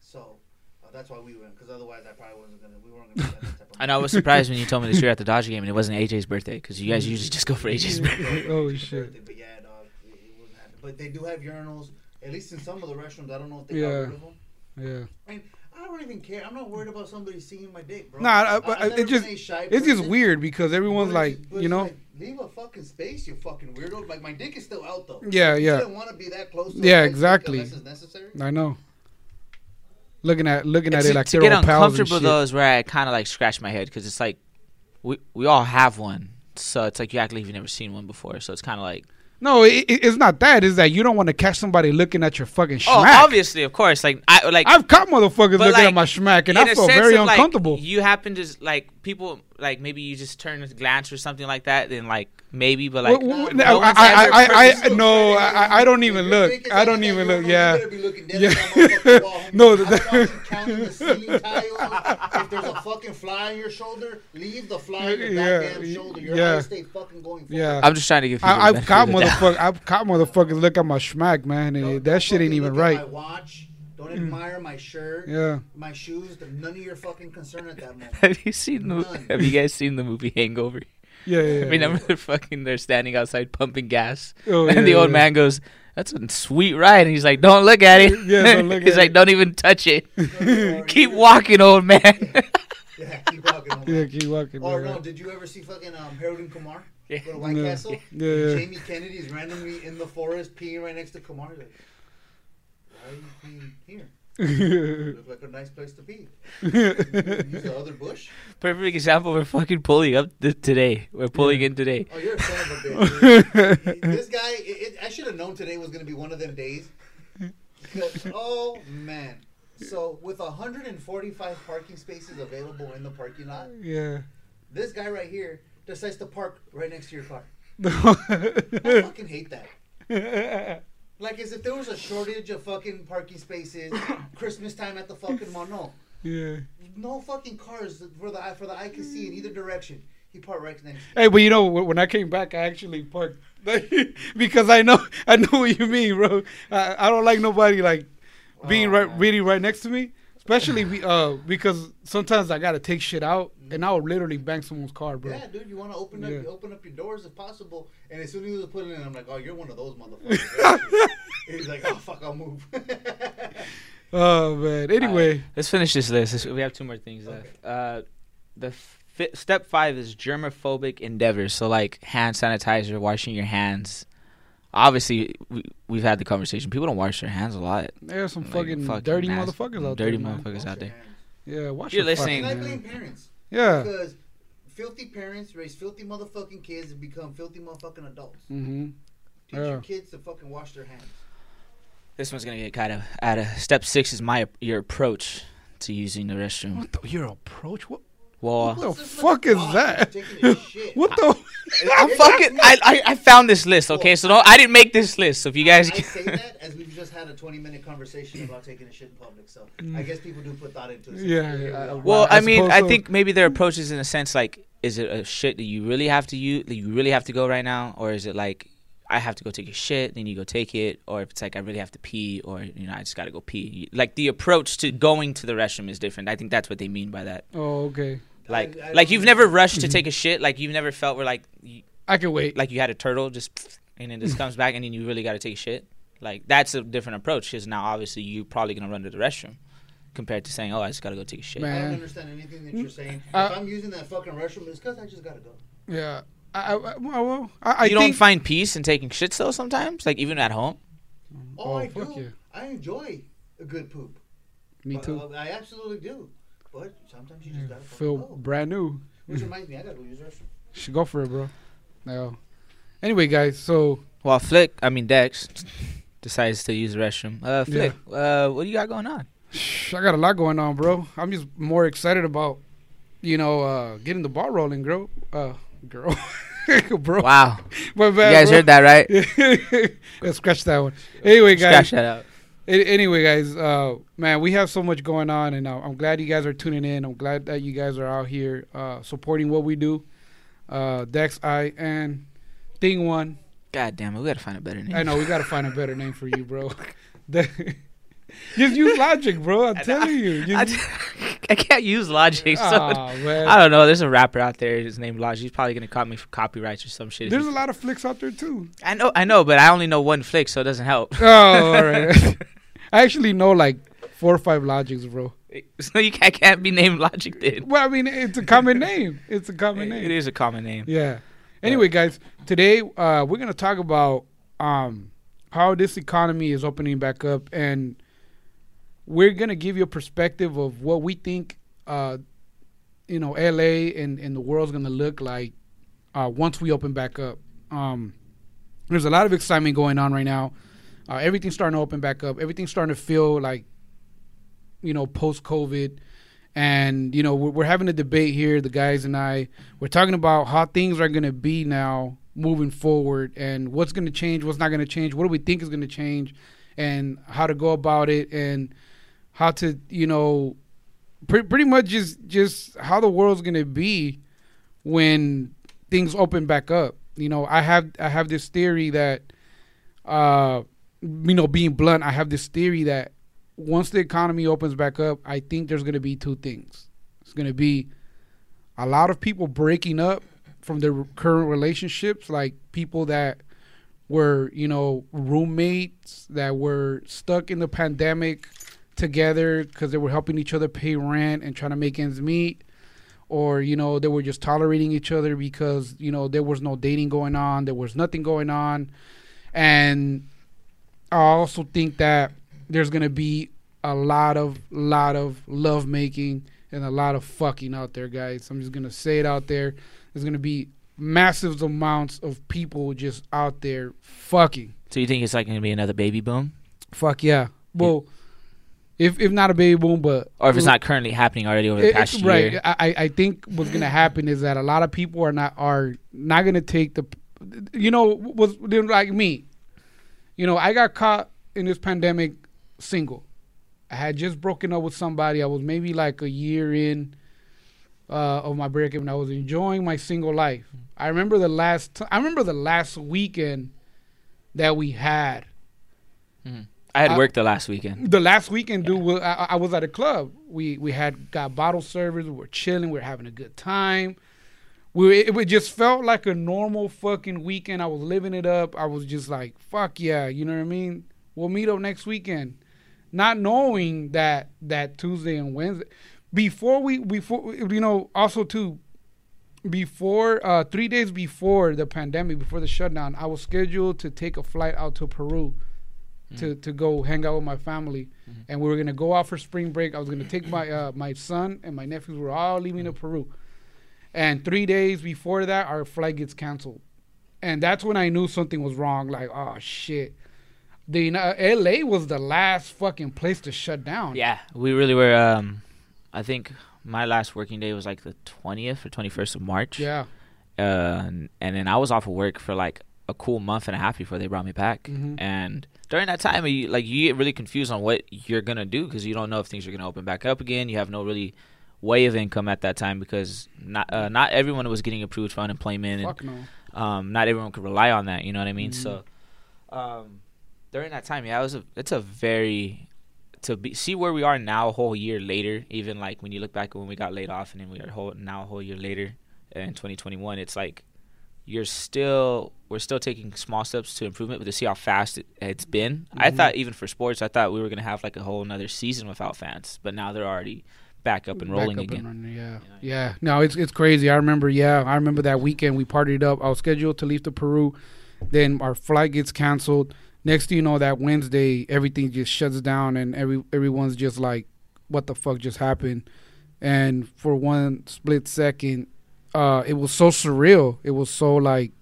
So uh, that's why we went. Because otherwise, I probably wasn't gonna. We weren't gonna. Spend that type of I know. I was surprised when you told me this year at the Dodger game and it wasn't AJ's birthday because you guys usually just go for AJ's birthday. Holy Her shit. birthday, But yeah, dog, it, it wasn't happening. But they do have urinals. At least in some of the restrooms, I don't know if they Yeah. got rid of them. Yeah. I don't even care. I'm not worried about somebody seeing my dick, bro. Nah, I- but I've it just shy it's just weird because everyone's like, you know. like, leave a fucking space, you fucking weirdo. Like my dick is still out though. Yeah, You yeah. didn't want to be that close. To Yeah, exactly. Unless it's necessary. I know. Looking at looking at to, it like to they're get all pals uncomfortable though is where I kind of like scratch my head because it's like we we all have one, so it's like you act like you've never seen one before. So it's kind of like No, it, it- it's not that. It's that you don't want to catch somebody looking at your fucking oh, schmack. oh, obviously, of course, like I like I've caught motherfuckers looking like, at my schmack, and I I a felt very of, like, uncomfortable. you happen to like people like maybe you just turn a glance or something like that, then like maybe, but like Well, well, no I, one's I, I, I, I, no, I, I don't even look. I don't even look. Yeah. You better be looking dead Yeah. at that motherfucking wall, homie. No, the- don't want you counting the ceiling tile. If there's a fucking fly on your shoulder, leave the fly on your Yeah, goddamn shoulder. Your yeah. eyes stay fucking going forward. Yeah. I'm just trying to give. I, the I've caught benefit of the doubt. motherfuckers. I've caught motherfuckers look at my schmack, man, and Don't- that don't shit ain't even right. My watch. Don't mm. admire my shirt, Yeah. my shoes. They're none of your fucking concern at that moment. Have you seen the? Have you guys seen the movie Hangover? Yeah, yeah. yeah. Remember they're fucking they're standing outside pumping gas, Oh, and yeah, the old yeah. man goes, "That's a sweet ride," and he's like, "Don't look at it." Yeah, don't look he's at like, it. "Don't even touch it. Keep walking, old man." Yeah, keep walking. homie. Yeah, keep walking. Or yeah. no, did you ever see fucking um, Harold and Kumar? Yeah. Go to White Yeah. Castle. Yeah, yeah. Jamie Kennedy's randomly in the forest peeing right next to Kumar. He's like, why are you peeing here? Looks like a nice place to pee. Use the other bush. Perfect example. We're fucking pulling up th- today. We're pulling in today. Oh, you're a son of a bitch. this guy, it, it, I should have known today was going to be one of them days. oh man. So with 145 parking spaces available in the parking lot, yeah. this guy right here decides to park right next to your car. I fucking hate that. Like as if there was a shortage of fucking parking spaces, Christmas time at the fucking mall. No, yeah. no fucking cars for the eye for the eye can see in either direction. He parked right next. Hey, but you know when I came back, I actually parked because I know I know what you mean, bro. I, I don't like nobody like being Oh, right man. really right next to me, especially be, uh because sometimes I gotta take shit out and I'll literally bang someone's car, bro. Yeah, dude, you want to open up, Yeah. open up your doors if possible. And as soon as he was putting it in, I'm like, oh, you're one of those motherfuckers. He's like, oh fuck, I'll move. Oh man. Anyway, Let's finish this list. We have two more things left. Uh, the fi- step five is germophobic endeavors. So like hand sanitizer, washing your hands. Obviously, we, we've had the conversation. People don't wash their hands a lot. there's some Like, fucking, fucking dirty nasty- motherfuckers out dirty there. man. motherfuckers out there. Yeah, watch You're your listening. fucking And I blame hands. parents Yeah. because filthy parents raise filthy motherfucking kids and become filthy motherfucking adults. Mm-hmm. Teach Yeah. your kids to fucking wash their hands. This one's gonna get kind of out of step six is my your approach to using the restroom. What the, your approach? What? Well, What the fuck is that? taking a shit? What the? I'm fucking. I, I I found this list. Okay, so no, I didn't make this list. So if you guys, I say that as we've just had a 20 minute conversation about taking a shit in public. So I guess people do put thought into it. So Yeah, yeah, Well, I I mean, suppose I so. think maybe their approach is in a sense like, is it a shit that you really have to use, that you really have to go right now, or is it like, I have to go take a shit, then you go take it, or if it's like I really have to pee, or you know, I just got to go pee. Like the approach to going to the restroom is different. I think that's what they mean by that. Oh, okay. Like, I- I like you've never rushed Mm-hmm. to take a shit, like you've never felt where like, you, I can wait. like you had a turtle just, and then this comes back, and then you really got to take a shit. Like that's a different approach because now obviously you're probably gonna run to the restroom, compared to saying, oh, I just got to go take a shit. I don't understand anything that you're saying. Uh, if I'm using that fucking restroom, it's because I just gotta go. Yeah. I, I, I, well, I, I you don't think, find peace in taking shits though sometimes like even at home Oh, Oh, I fuck do. yeah. I enjoy a good poop. Me But, too. uh, I absolutely do. But sometimes you just gotta fucking Feel go. brand new. Which reminds me, I gotta go use the restroom. Should go for it, bro. No. Anyway, guys, so Well, Phlick, I mean Dex, decides to use the restroom. Uh, Phlick, uh, what do you got going on? I got a lot going on, bro. I'm just more excited about, you know, uh, getting the ball rolling, girl. Uh, girl, bro. Wow, My you guys bro. heard that right? Let's scratch that one. Anyway, guys. Scratch that out. Anyway, guys, uh, man, we have so much going on, and uh, I'm glad you guys are tuning in. I'm glad that you guys are out here uh, supporting what we do. Uh, Dex, I, and Thing One. God damn it, we gotta find a better name. I know we gotta find a better name for you, bro. Just use logic, bro. I'm telling you. I, Just, I can't use Logic. So man. I don't know. There's a rapper out there. His name Logic. He's probably gonna call me for copyrights or some shit. There's a lot of Phlicks out there too. I know, I know, but I only know one Phlick, so it doesn't help. Oh, all right. I actually know like four or five logics, bro. so you can't, can't be named Logic then. Well, I mean, it's a common name. It's a common name. It is a common name. Yeah. Anyway, guys, today uh, we're gonna talk about um, how this economy is opening back up, and we're gonna give you a perspective of what we think, uh, you know, LA and and the world's gonna look like uh, once we open back up. Um, there's a lot of excitement going on right now. Uh, everything's starting to open back up. Everything's starting to feel like, you know, post COVID and you know we're, we're having a debate here the guys and i. We're talking about how things are going to be now moving forward and what's going to change what's not going to change what do we think is going to change and how to go about it and how to you know pre- pretty much just just how the world's going to be when things open back up. You know i have i have this theory that uh you know being blunt i have this theory that once the economy opens back up, I think there's going to be two things. It's going to be a lot of people breaking up from their current relationships, like people that were, you know, roommates that were stuck in the pandemic together because they were helping each other pay rent and trying to make ends meet. Or, you know, they were just tolerating each other because, you know, there was no dating going on, there was nothing going on. And I also think that there's gonna be a lot of lot of love making and a lot of fucking out there, guys. I'm just gonna say it out there. There's gonna be massive amounts of people just out there fucking. So you think it's like gonna be another baby boom, Fuck yeah. Well, if if not a baby boom, but or if it's not currently happening already over the it- past it- right. year? I I- I think what's gonna happen is that a lot of people are not are not gonna take the, you know, was like me. You know, I got caught in this pandemic single. I had just broken up with somebody. I was maybe like a year in uh, of my breakup, and I was enjoying my single life. I remember the last. T- I remember the last weekend that we had. I had I- worked the last weekend. The last weekend, dude, wa- I, I was at a club. We we had got bottle service. We were chilling. We were having a good time. We it, it just felt like a normal fucking weekend. I was living it up. I was just like, fuck yeah, you know what I mean. We'll meet up next weekend, not knowing that that Tuesday and Wednesday, before we before you know also too, before uh three days before the pandemic, before the shutdown, I was scheduled to take a flight out to Peru to to go hang out with my family, and we were gonna go out for spring break. I was gonna take my uh, my son and my nephews. Were all leaving to Peru, and three days before that, our flight gets canceled, and that's when I knew something was wrong. Like, oh shit, the uh, L.A. was the last fucking place to shut down. Yeah, we really were. Um, I think my last working day was like the twentieth or twenty first of March. yeah. Uh, and, and then I was off of work for like a cool month and a half before they brought me back. Mhm. And during that time, you like you get really confused on what you're gonna do because you don't know if things are gonna open back up again. You have no really way of income at that time because not uh, not everyone was getting approved for unemployment and no. um, not everyone could rely on that. You know what I mean? Mhm. So um, during that time, yeah, it was a it's a very to be see where we are now, a whole year later. Even like when you look back when we got laid off, and then we are whole, now a whole year later in 2021. It's like you're still we're still taking small steps to improvement, but to see how fast it, it's been, I Mhm. thought even for sports, I thought we were gonna have like a whole another season without fans, but now they're already back up and rolling up and again. running, yeah. Yeah. yeah, No, it's it's crazy. I remember. Yeah, I remember that weekend we partied up. I was scheduled to leave to Peru, then our flight gets canceled. Next thing you know, that Wednesday everything just shuts down, and every everyone's just like, "What the fuck just happened?" And for one split second, uh, it was so surreal. It was so like,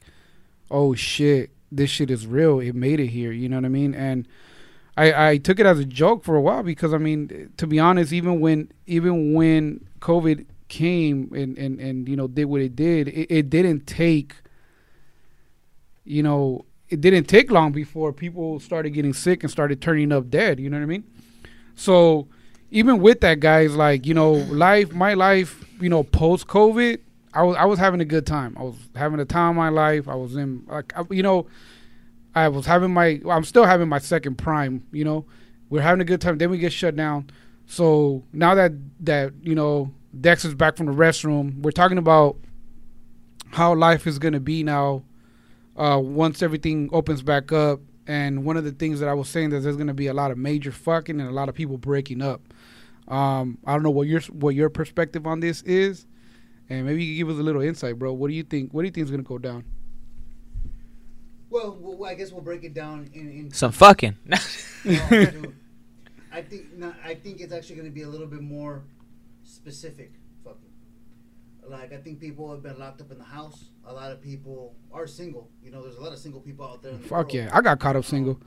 oh shit, this shit is real. It made it here. You know what I mean? And I I took it as a joke for a while because I mean, to be honest, even when even when COVID came and and and you know did what it did, it, it didn't take. You know, it didn't take long before people started getting sick and started turning up dead. You know what I mean? So even with that, guys, like you know, life, my life, you know, post COVID, I was I was having a good time. I was having a time of my life. I was in like you know, I was having my I'm still having my second prime. You know, we're having a good time. Then we get shut down. So now that that you know Dex is back from the restroom, we're talking about how life is gonna be now. Uh, once everything opens back up, and one of the things that I was saying that there's gonna be a lot of major fucking and a lot of people breaking up. Um, I don't know what your what your perspective on this is, and maybe you can give us a little insight, bro. What do you think? What do you think is gonna go down? Well, well, I guess we'll break it down in, in Some fucking. No, dude. I think no, I think it's actually going to be a little bit more specific. Fucking. Like I think people have been locked up in the house. A lot of people are single. You know, there's a lot of single people out there. In the Fuck world. yeah, I got caught up single.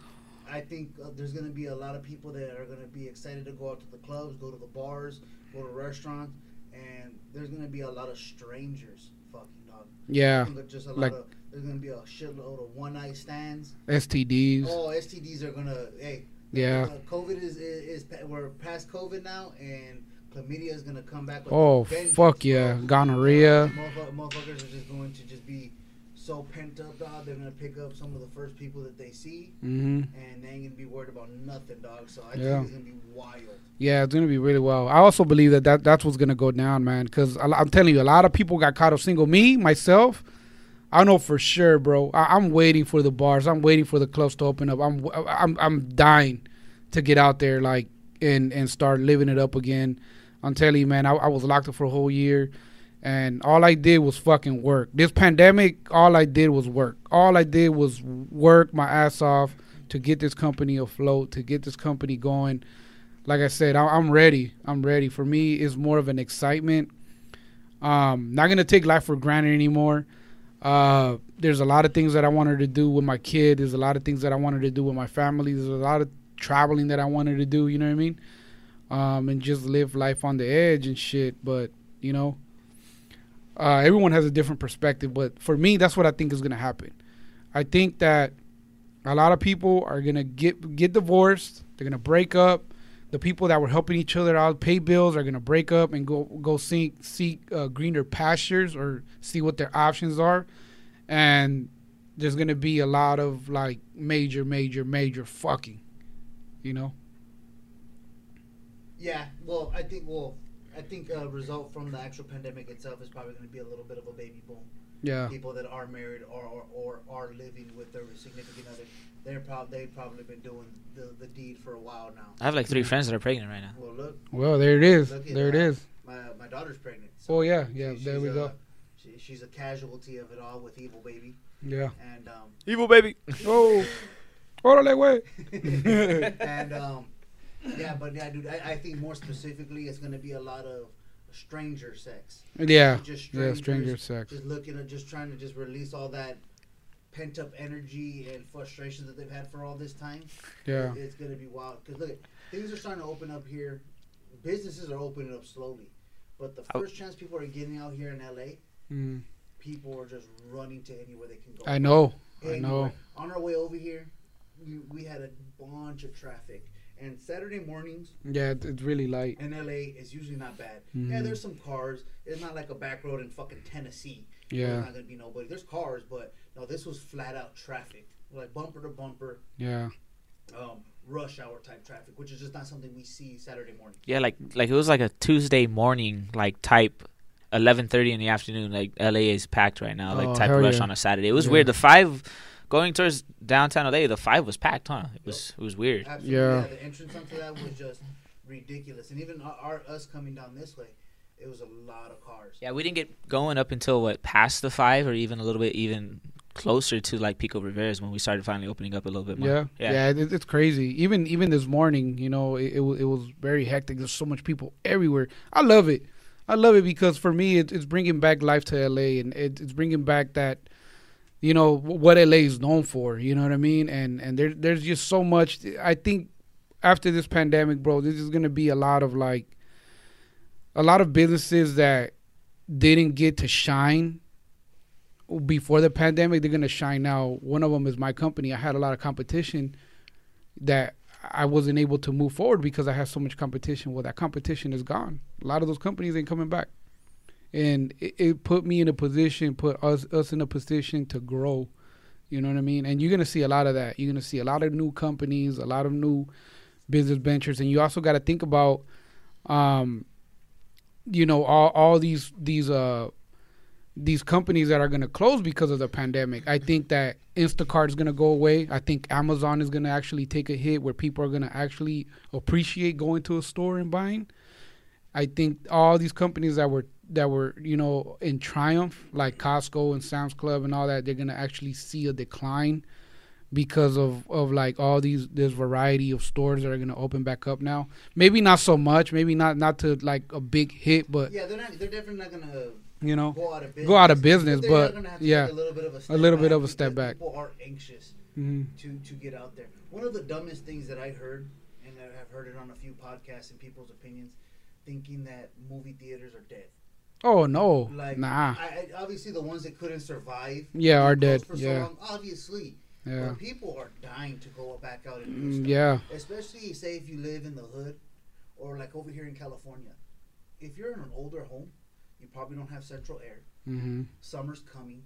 I think uh, there's going to be a lot of people that are going to be excited to go out to the clubs, go to the bars, go to restaurants, and there's going to be a lot of strangers. Fucking dog. Yeah, just a lot like- of there's to be a shitload of one night stands. STDs. Oh, STDs are gonna. Hey, Yeah. uh, COVID is, is is we're past COVID now, and chlamydia is gonna come back. With Oh fuck yeah, gonorrhea. Motherfuckers, motherfuckers are just going to just be so pent up, dog. They're gonna pick up some of the first people that they see, mm-hmm. and they ain't gonna be worried about nothing, dog. So I Yeah. think it's gonna be wild. Yeah, it's gonna be really well. I also believe that, that that's what's gonna go down, man. Because I'm telling you, a lot of people got caught up single. Me, myself, I know for sure, bro. I, I'm waiting for the bars. I'm waiting for the clubs to open up. I'm I'm I'm dying to get out there, like and and start living it up again. I'm telling you, man. I, I was locked up for a whole year, and all I did was fucking work. This pandemic, all I did was work. All I did was work my ass off to get this company afloat, to get this company going like I said, I, I'm ready. I'm ready. For me, it's more of an excitement. Um, not gonna take life for granted anymore. Uh, there's a lot of things that I wanted to do with my kid. There's a lot of things that I wanted to do with my family. There's a lot of traveling that I wanted to do. You know what I mean? Um, and just live life on the edge and shit. But you know, uh, everyone has a different perspective. But for me, that's what I think is gonna happen. I think that a lot of people are gonna get get divorced. They're gonna break up the people that were helping each other out pay bills are going to break up and go go seek seek uh, greener pastures or see what their options are and there's going to be a lot of like major major major fucking you know Yeah. Well, I think. Well, I think a result from the actual pandemic itself is probably gonna be a little bit of a baby boom. Yeah people that are married or, or, or are living with their significant other, they're prob- they've probably been doing the, the deed for a while now. I have like three friends that are pregnant right now. Well, look, well there it is there it that. is my my daughter's pregnant. oh yeah yeah she- there she's we a- go She, she's a casualty of it all with evil baby, yeah and um, Evil baby. oh Órale, way. and um, yeah, but yeah, dude, I, I think more specifically, it's gonna be a lot of stranger sex. yeah just yeah stranger sex just looking at just trying to just release all that pent up energy and frustration that they've had for all this time. yeah It- it's gonna be wild because look, things are starting to open up here. Businesses are opening up slowly, but the I- first chance people are getting out here in LA, mm. people are just running to anywhere they can go. I know I know On our way over here, we, we had a bunch of traffic, and Saturday mornings yeah it- it's really light in LA it's usually not bad. Yeah, Mhm. there's some cars. It's not like a back road in fucking Tennessee. yeah There's not gonna be nobody. There's cars, but no, this was flat out traffic, like bumper to bumper, yeah um, rush hour type traffic, which is just not something we see Saturday morning. Yeah, like like it was like a Tuesday morning, like type eleven thirty in the afternoon. Like LA is packed right now, like Oh, type rush yeah. on a Saturday. It was Yeah. weird. The five going towards downtown LA, the five was packed, huh? It was it was weird. Absolutely, Yeah. yeah. The entrance onto that was just ridiculous, and even our, our us coming down this way, it was a lot of cars. Yeah, we didn't get going up until what past the five, or even a little bit even closer to like Pico Rivera's when we started finally opening up a little bit more. Yeah, yeah. yeah, it, it's crazy. Even even this morning, you know, it, it, it was very hectic. There's so much people everywhere. I love it. I love it because for me, it, it's bringing back life to LA, and it, it's bringing back that, you know, what LA is known for. You know what I mean? And and there there's just so much. I think after this pandemic, bro, this is gonna be a lot of like, a lot of businesses that didn't get to shine before the pandemic. They're gonna shine now. One of them is my company. I had a lot of competition that I wasn't able to move forward because I had so much competition. Well, that competition is gone. A lot of those companies ain't coming back, and it, it put me in a position, put us us in a position to grow. You know what I mean? And you're gonna see a lot of that. You're gonna see a lot of new companies, a lot of new business ventures, and you also got to think about, um, you know, all all these these uh these companies that are going to close because of the pandemic. I think that Instacart is going to go away. I think Amazon is going to actually take a hit where people are going to actually appreciate going to a store and buying. I think all these companies that were that were you know in triumph like Costco and Sam's Club and all that they're going to actually see a decline because of of like all these this variety of stores that are going to open back up now. Maybe not so much, maybe not not to like a big hit, but yeah, they're not. They're definitely not gonna you know go out of business. go out of business, they're but gonna have to yeah, take a little bit of a, step little bit back of a step back. People are anxious hmm to to get out there. One of the dumbest things that I heard, and I've heard it on a few podcasts and people's opinions, thinking that movie theaters are dead. Oh no, Like, nah, I, obviously the ones that couldn't survive. Yeah, are dead. For Yeah. so long, obviously. yeah, But people are dying to go back out and do Mm, stuff. yeah, Especially say if you live in the hood, or like over here in California. If you're in an older home, you probably don't have central air. hmm Summer's coming.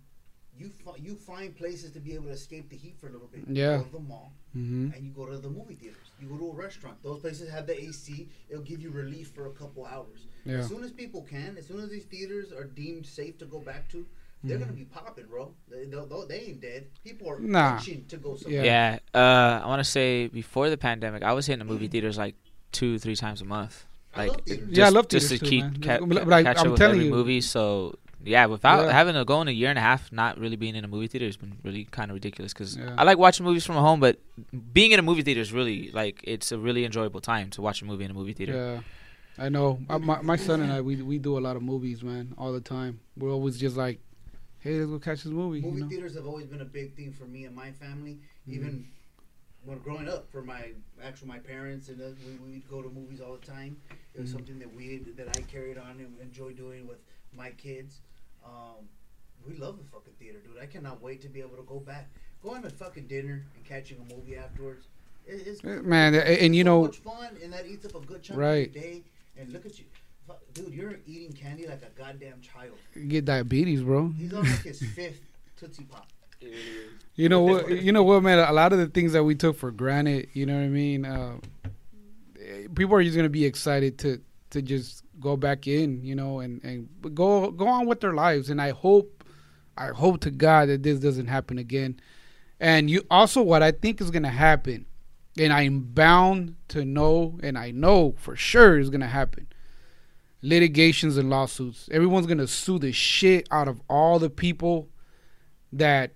You fi- you find places to be able to escape the heat for a little bit. Yeah. You go to the mall hmm and you go to the movie theaters. You go to a restaurant. Those places have the AC. It'll give you relief for a couple hours. yeah, As soon as people can, as soon as these theaters are deemed safe to go back to, they're Mhm. gonna be popping, bro. They, they, they ain't dead. People are Nah. itching to go somewhere. Yeah. Yeah, uh, I want to say before the pandemic, I was hitting the movie theaters like two, three times a month. I Like, love theaters. Yeah, I just- love just to theaters too, keep man. ca- But ca- like, catch I'm up with telling every you- movie. So yeah, without Yeah. having to go in a year and a half, not really being in a movie theater has been really kind of ridiculous. Because Yeah. I like watching movies from home, but being in a movie theater is really like it's a really enjoyable time to watch a movie in a movie theater. yeah. I know. I, my my son and I we we do a lot of movies, man, all the time. We're always just like, hey, let's go catch this movie. Movie you know? theaters have always been a big thing for me and my family. Mhm. Even when growing up, for my actual my parents and us, we we'd go to movies all the time. It was Mhm. something that we that I carried on and enjoy doing with my kids. Um, we love the fucking theater, dude. I cannot wait to be able to go back, going to fucking dinner and catching a movie afterwards. It, it's Eh, Man, and, and you so know, much fun, and that eats up a good chunk Right. of your day. And look at you, dude. You're eating candy like a goddamn child. you get diabetes, bro. He's on like his fifth Tootsie Pop. You know what? You know what, man? A lot of the things that we took for granted, you know what I mean. Uh, eh, people are just gonna be excited to to just go back in, you know, and and go go on with their lives. And I hope, I hope to God that this doesn't happen again. And you also, what I think is gonna happen, and I'm bound to know, and I know for sure is gonna happen. Litigations and lawsuits. Everyone's gonna sue the shit out of all the people that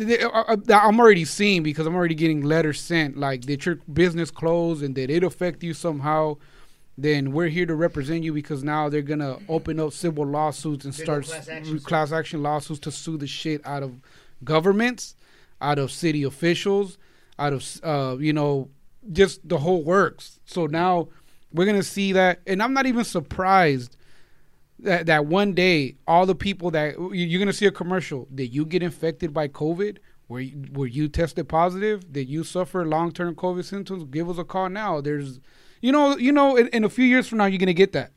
uh, uh, that I'm already seeing because I'm already getting letters sent like did your business close and did it affect you somehow? Then we're here to represent you because now they're gonna open up civil lawsuits and start class action class action lawsuits to sue the shit out of governments, out of city officials, out of uh, you know just the whole works. So now we're gonna see that, and I'm not even surprised that that one day all the people that you- you're gonna see a commercial. Did you get infected by covid? Were you, were you tested positive? Did you suffer long-term covid symptoms? Give us a call now. There's you know you know in, in a few years from now you're gonna get that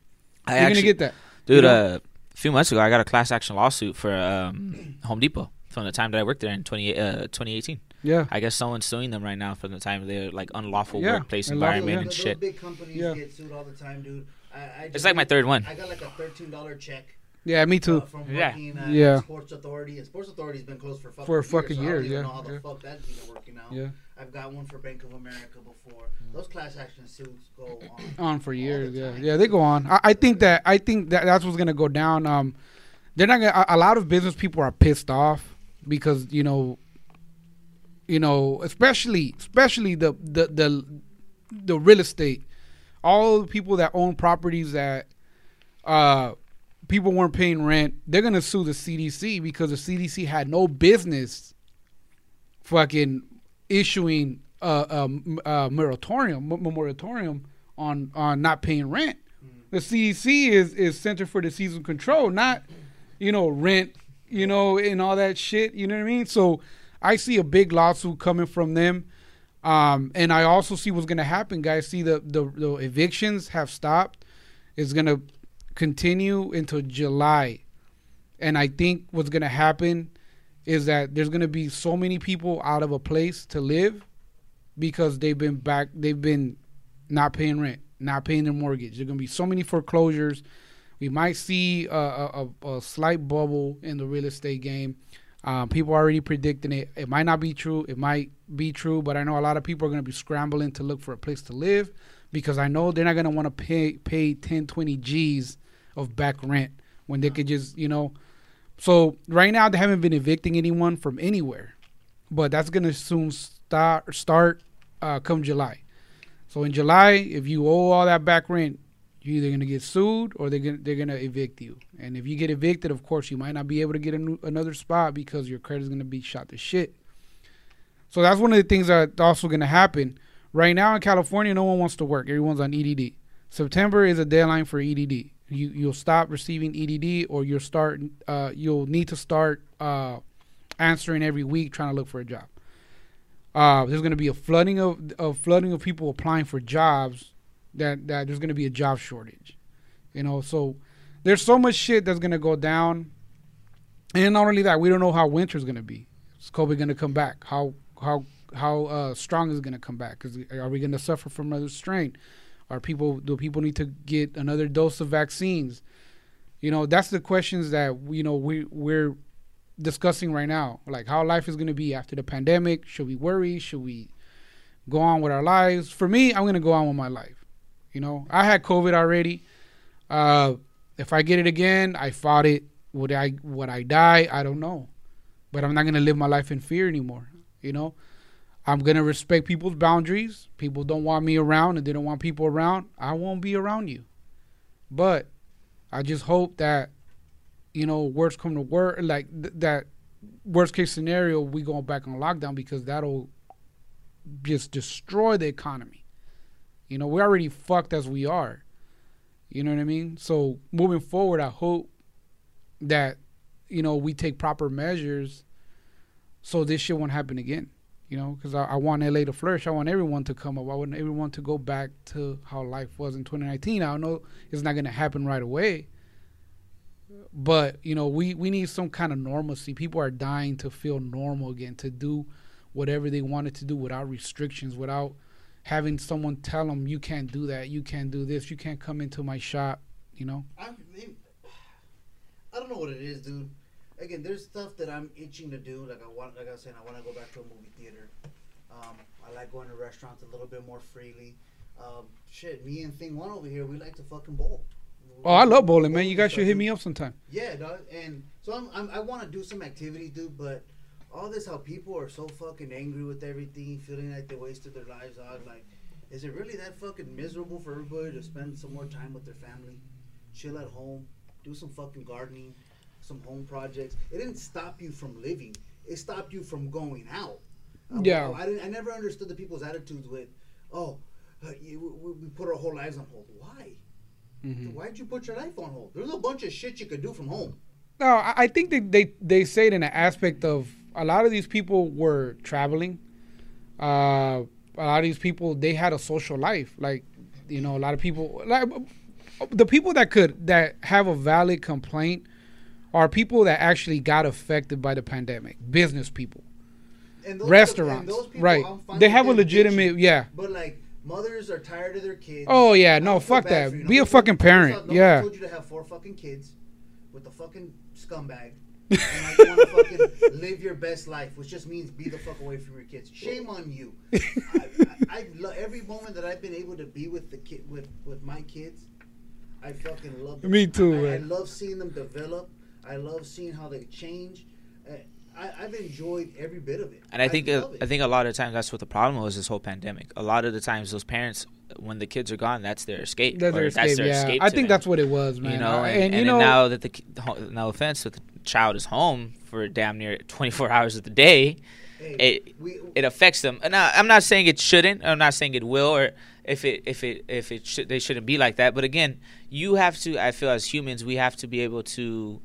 I you're actually, gonna get that dude, you know? uh, a few months ago, I got a class action lawsuit for um, Home Depot from the time that I worked there in 20, uh, 2018. yeah I guess someone's suing them right now from the time they're like unlawful Yeah, workplace unlawful, environment yeah. and those shit. big companies Yeah. get sued all the time, dude. I, I It's just like my third one. I got like a thirteen dollar check. yeah me uh, too from Yeah. working uh, Yeah. Sports Authority, and Sports Authority's been closed for fucking For a years, fucking so year, I don't even yeah, know how the yeah. fuck that's even working out. yeah I've got one for Bank of America before. Those class action suits go on. on for years yeah yeah they go on I, I think that i think that that's what's gonna go down um they're not gonna a, a lot of business people are pissed off because you know you know especially especially the the the, the real estate all the people that own properties that uh, people weren't paying rent. They're gonna sue the CDC because the CDC had no business fucking issuing a, a, a moratorium, moratorium on on not paying rent. Mm. The CDC is is Center for Disease and Control, not you know rent, you know, and all that shit. You know what I mean? So I see a big lawsuit coming from them. Um, and I also see what's gonna happen, guys. See the, the the evictions have stopped. It's gonna continue until July, and I think what's gonna happen is that there's gonna be so many people out of a place to live because they've been back, they've been not paying rent, not paying their mortgage. There's gonna be so many foreclosures. We might see a, a, a slight bubble in the real estate game. Um, people are already predicting it. It might not be true. It might be true, but I know a lot of people are going to be scrambling to look for a place to live because I know they're not going to want to pay pay 10, 20 G's of back rent when they could just, you know. So right now they haven't been evicting anyone from anywhere, but that's to soon start start uh, come July. So in July, if you owe all that back rent, you're either gonna get sued or they're gonna they're gonna evict you. And if you get evicted, of course, you might not be able to get a new, another spot because your credit is gonna be shot to shit. So that's one of the things that's also gonna happen. Right now in California, no one wants to work. Everyone's on EDD. September is a deadline for EDD. You you'll stop receiving EDD or you'll start uh, you'll need to start uh, answering every week trying to look for a job. Uh, there's going to be a flooding of, of flooding of people applying for jobs that that there's going to be a job shortage. You know, so there's so much shit that's going to go down. And not only that, we don't know how winter's going to be. Is COVID going to come back? How how how uh, strong is going to come back? Cuz are we going to suffer from another strain? Are people do people need to get another dose of vaccines? You know, that's the questions that you know we we're discussing right now. Like how life is going to be after the pandemic. Should we worry? Should we go on with our lives? For me, I'm going to go on with my life. You know, I had COVID already. Uh, if I get it again, I fought it. Would I would I die? I don't know. But I'm not gonna live my life in fear anymore. You know? I'm gonna respect people's boundaries. People don't want me around and they don't want people around. I won't be around you. But I just hope that, you know, worst come to worst like th- that worst case scenario, we go back on lockdown because that'll just destroy the economy. You know, we're already fucked as we are. You know what I mean? So moving forward, I hope that you know we take proper measures so this shit won't happen again. You know, because I, I, want LA to flourish. I want everyone to come up. I want everyone to go back to how life was in 2019. I know it's not going to happen right away, but you know, we we need some kind of normalcy. People are dying to feel normal again, to do whatever they wanted to do without restrictions, without having someone tell them you can't do that, you can't do this, you can't come into my shop. You know. I, I don't know what it is, dude. Again, there's stuff that I'm itching to do. Like I want, like I was saying, I want to go back to a movie theater. Um, I like going to restaurants a little bit more freely. Um, shit, me and Thing One over here, we like to fucking bowl. Oh, I love bowling, man. You guys should hit me up sometime. Yeah, dog. And so I'm, I'm i want to do some activities, dude. But all this, how people are so fucking angry with everything, feeling like they wasted their lives. Was like, is it really that fucking miserable for everybody to spend some more time with their family, chill at home, do some fucking gardening, some home projects. It didn't stop you from living. It stopped you from going out. Yeah. I, I, I never understood the people's attitudes with, oh, uh, you, we, we, put our whole lives on hold. Why? Mm-hmm. Why'd you put your life on hold? There's a bunch of shit you could do from home. No, I think they, they, they say it in an aspect of a lot of these people were traveling. Uh, a lot of these people they had a social life. Like, you know, a lot of people like the people that could that have a valid complaint are people that actually got affected by the pandemic. Business people, restaurants, the, right? They have a legitimate, yeah. But like mothers are tired of their kids. Oh yeah, no, fuck that. You. Be a fucking parent. yeah. I told you to have four fucking kids with a fucking scumbag. and like you want to fucking live your best life, which just means be the fuck away from your kids. Shame on you. I, I, I lo- every moment that I've been able to be with the kid with with my kids, I fucking love them. Me too. I, I, love seeing them develop. I love seeing how they change. Uh, I, I've enjoyed every bit of it. And I think uh. I think a lot of times that's what the problem was this whole pandemic. A lot of the times those parents, when the kids are gone, that's their escape. That's their or escape. yeah, escape I think them. that's what it was, man. you know, I- and, and, you then know, now that the ki- no offense, that the child is home for damn near 24 hours of the day, Hey, it we, it affects them. And I, I'm not saying it shouldn't. I'm not saying it will, or if it if it if it should they shouldn't be like that. But again, you have to. I feel as humans, we have to be able to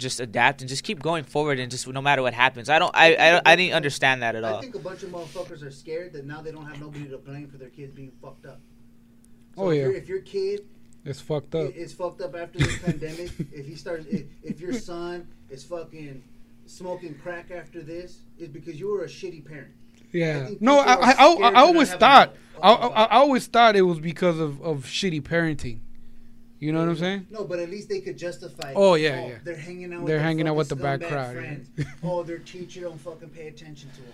just adapt and just keep going forward and just no matter what happens. I don't. I I, I didn't understand that at all. I think a bunch of motherfuckers are scared that now they don't have nobody to blame for their kids being fucked up. So Oh, if yeah. your- If your kid it's fucked up. is fucked up after this pandemic, if he starts, if, if your son is fucking smoking crack after this, is because you were a shitty parent. Yeah. think No, people I, I, I, scared to I not always have thought, a- I, a- I, I always thought it was because of, of shitty parenting. You know what I'm saying? No, but at least they could justify. Oh, yeah, yeah. They're hanging out. With They're their hanging out with the bad scumbag crowd, Friends. oh, their teacher don't fucking pay attention to them.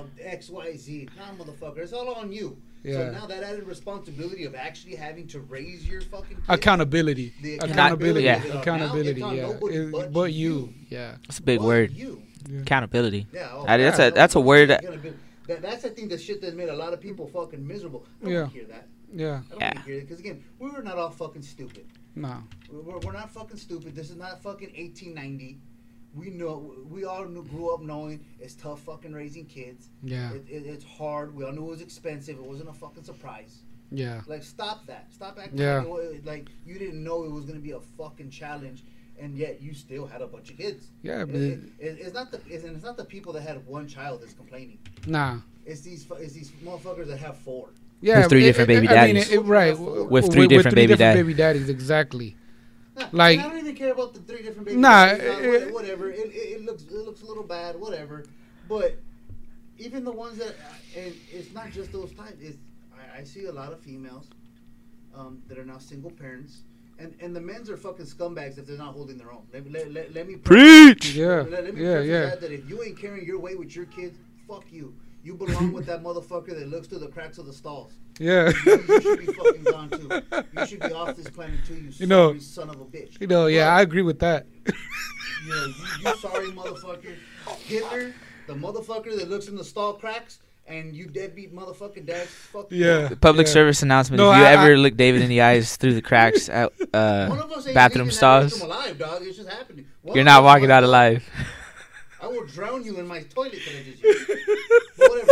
Um, X, Y, Z. Nah, motherfucker, it's all on you. Yeah. So now that added responsibility of actually having to raise your fucking kid, Accountability. The Accountability. Yeah. of. Now Accountability. Yeah. nobody It- but but you. you. Yeah. That's a big But word. You. Accountability. Yeah. Oh, I- that's yeah, a- that's a word nobody's that- gonna that- that's I think the shit that made a lot of people fucking miserable. I don't Yeah. hear that. Yeah. Yeah. want to hear it because again, we were not all fucking stupid. No. We're, we're not fucking stupid. This is not fucking 1890. We know. We all knew, grew up knowing it's tough fucking raising kids. Yeah. It, it, it's hard. We all knew it was expensive. It wasn't a fucking surprise. Yeah. Like stop that. Stop acting Yeah. like, like you didn't know it was gonna be a fucking challenge, and yet you still had a bunch of kids. Yeah. It, But it, it- it's not the it's, and it's not the people that had one child that's complaining. nah. It's these it's these motherfuckers that have four. Yeah. With three it- different it- baby I mean, it- it- right. With three different baby different dad- baby daddies. Exactly. Nah, Like- I don't even care about the three different baby. Nah, daddies, uh, it- whatever. It, it, it looks it looks a little bad, whatever. But even the ones that and it's not just those types. It's I, I see a lot of females um, that are now single parents. And, and the men's are fucking scumbags if they're not holding their own. Let, me- let, let, let me Preach. Yeah. Let, let me Yeah. preface Yeah. That, that if you ain't carrying your weight with your kids, fuck you. You belong with that motherfucker that looks through the cracks of the stalls. Yeah. You, you should be fucking gone too. You should be off this planet too. You, You know- son of a bitch. You know. Yeah. But- I agree with that. you, know, you, you sorry motherfucker. Hitler, the motherfucker that looks in the stall cracks, and you deadbeat motherfucking dads. Fuck you. Yeah. Public Yeah. service announcement. No, if you I- ever I- look David in the eyes through the cracks at One uh, of ain't bathroom stalls, alive, dog. It's just happening. One you're not walking out alive. I will drown you in my toilet that I just used.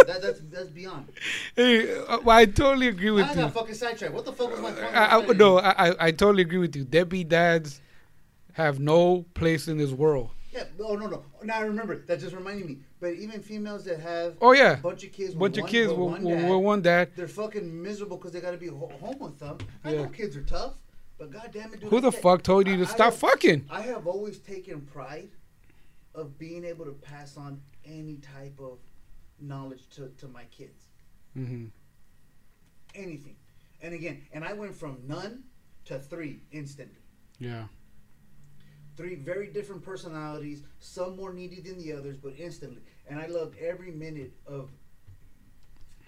That, that's that's beyond. Hey, uh, well, I totally agree with I you. got fucking sidetracked. What the fuck was my point? I, I, no, I, I- I totally agree with you. Deadbeat dads have no place in this world. Yeah. Oh no no. Now I remember. That just reminded me. But even females that have Oh yeah, a bunch of kids, with bunch of one- kids with one with, dad, with one dad. they're fucking miserable because they got to be ho- home with them. I Yeah. know kids are tough, but goddamn it, dude, Who the fuck told you I- to I stop have- fucking? I have always taken pride of being able to pass on any type of knowledge to, to my kids. hmm Anything. And again, and I went from none to three instantly. Yeah, Three very different personalities, some more needy than the others, but instantly. And I loved every minute of.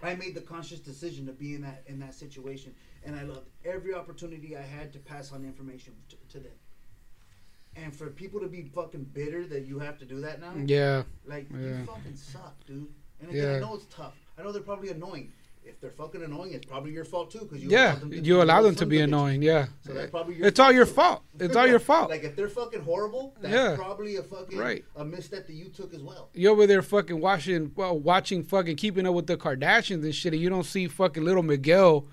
I made the conscious decision to be in that in that situation, and I loved every opportunity I had to pass on information to, to them. And for people to be fucking bitter that you have to do that now, yeah, like Yeah. you fucking suck, dude. And again, Yeah. I know it's tough. I know they're probably annoying. If they're fucking annoying, it's probably your fault too, because you yeah. them You allow them to be annoying. Yeah, So that's probably your it's all your too. fault. It's all your fault. Like if they're fucking horrible, that's Yeah. probably a fucking Right. a misstep that you took as well. You're over there fucking watching, well, watching fucking keeping up with the Kardashians and shit, and you don't see fucking little Miguel,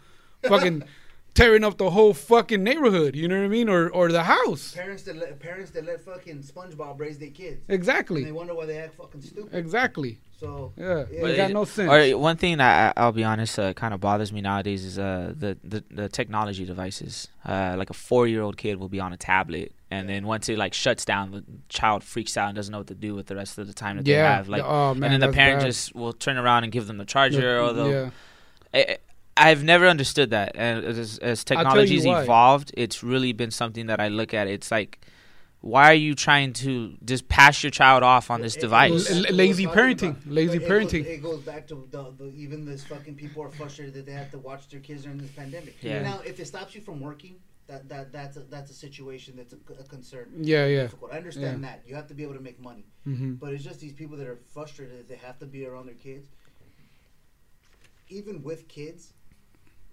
fucking tearing up the whole fucking neighborhood. You know what I mean? Or or the house. Parents that let parents that let fucking SpongeBob raise their kids, Exactly. and they wonder why they act fucking stupid. Exactly. So Yeah. Yeah. It got no sense. Or one thing that I, I'll be honest, uh, kind of bothers me nowadays is uh, the, the the technology devices. Uh, like a four year old kid will be on a tablet, and then once it like shuts down, the child freaks out and doesn't know what to do with the rest of the time that they have. Like, oh man. and then the that's parent bad. just will turn around and give them the charger, or they'll. yeah. I, I've never understood that, and as, as tell technology's evolved, it's really been something that I look at. It's like, why are you trying to just pass your child off on this It- it device? goes back to L- lazy parenting. about. Lazy But it parenting. Goes, it goes back to the, the even this fucking people are frustrated that they have to watch their kids during this pandemic. Yeah. Now, if it stops you from working, That that that's a, that's a situation that's a, a concern. Yeah, yeah. Difficult. I understand that you have to be able to make money, hmm but it's just these people that are frustrated that they have to be around their kids. Even with kids,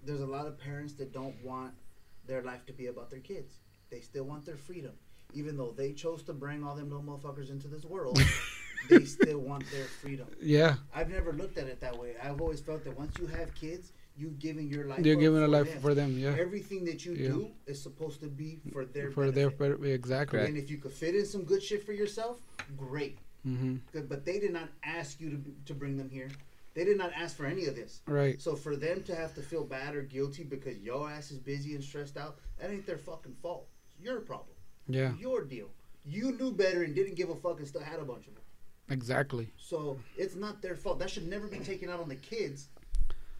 there's a lot of parents that don't want their life to be about their kids. They still want their freedom, even though they chose to bring all them little motherfuckers into this world. they still want their freedom. Yeah, I've never looked at it that way. I've always felt that once you have kids, you've given your life. you're giving a life them. for them. Yeah, Everything that you Yeah. do is supposed to be for their for their benefit. better- exactly. And if you could fit in some good shit for yourself, great. hmm Good, But they did not ask you to to bring them here. They did not ask for any of this. Right. So for them to have to feel bad or guilty because your ass is busy and stressed out, that ain't their fucking fault. It's your problem. Yeah. Your deal. You knew better and didn't give a fuck and still had a bunch of them. Exactly. So it's not their fault. That should never be taken out on the kids.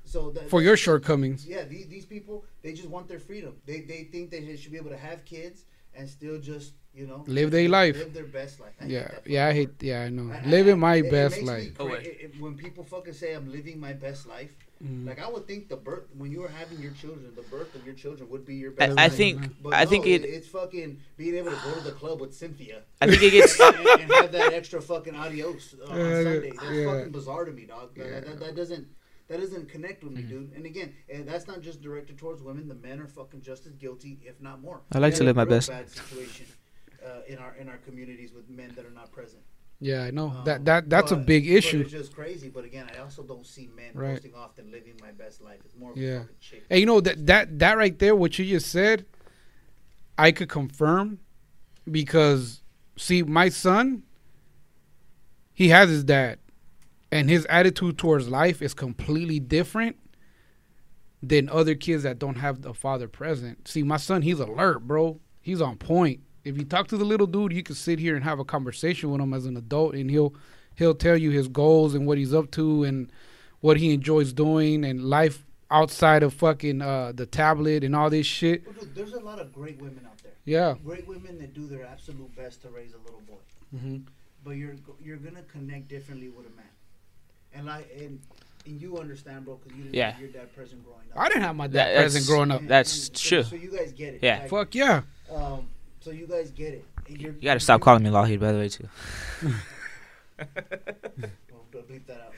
So that, For your shortcomings. yeah, these, these people they just want their freedom. They they think that they should be able to have kids and still just you know Live their life. live their best life. I Yeah. that Yeah. I hate. word. Yeah. I know. I- I- Living my it- it best makes life. Oh, cra- wait. it- it- when people fucking say I'm living my best life, Mhm. like I would think the birth when you were having your children, the birth of your children would be your best. I life. think But I no, think it it's fucking being able to go to the club with Cynthia I think it gets and, and have that extra fucking adios uh, on Yeah, Sunday. That's yeah. fucking bizarre to me, dog. That, Yeah. that, that doesn't that doesn't connect with me, Mhm. dude. And again, and that's not just directed towards women. The men are fucking just as guilty, if not more. I like to live my a real best. Bad situation uh, in our in our communities with men that are not present. Yeah. I know. Um, that that that's a big issue. it's just crazy. But again, I also don't see men Right. posting often living my best life. It's more of Yeah. a chick. Hey, you know that that that right there, what you just said, I could confirm because see, my son, he has his dad, and his attitude towards life is completely different than other kids that don't have the father present. See, my son, he's alert, bro. He's on point. If you talk to the little dude, you can sit here and have a conversation with him as an adult, and he'll he'll tell you his goals and what he's up to and what he enjoys doing and life outside of fucking uh, the tablet and all this shit. Well, dude, there's a lot of great women out there. Yeah. Great women that do their absolute best to raise a little boy. Mm-hmm. But you're you're gonna connect differently with a man, and like and, and you understand, bro, because you didn't Yeah. have your dad present growing up. I didn't have my dad that's- present growing up. And- That's and so- true. So you guys get it. Yeah. Like, Fuck yeah. Um. So you guys get it. And you're, you got to stop calling me Lahid, by the way, too. Well, bleep that out.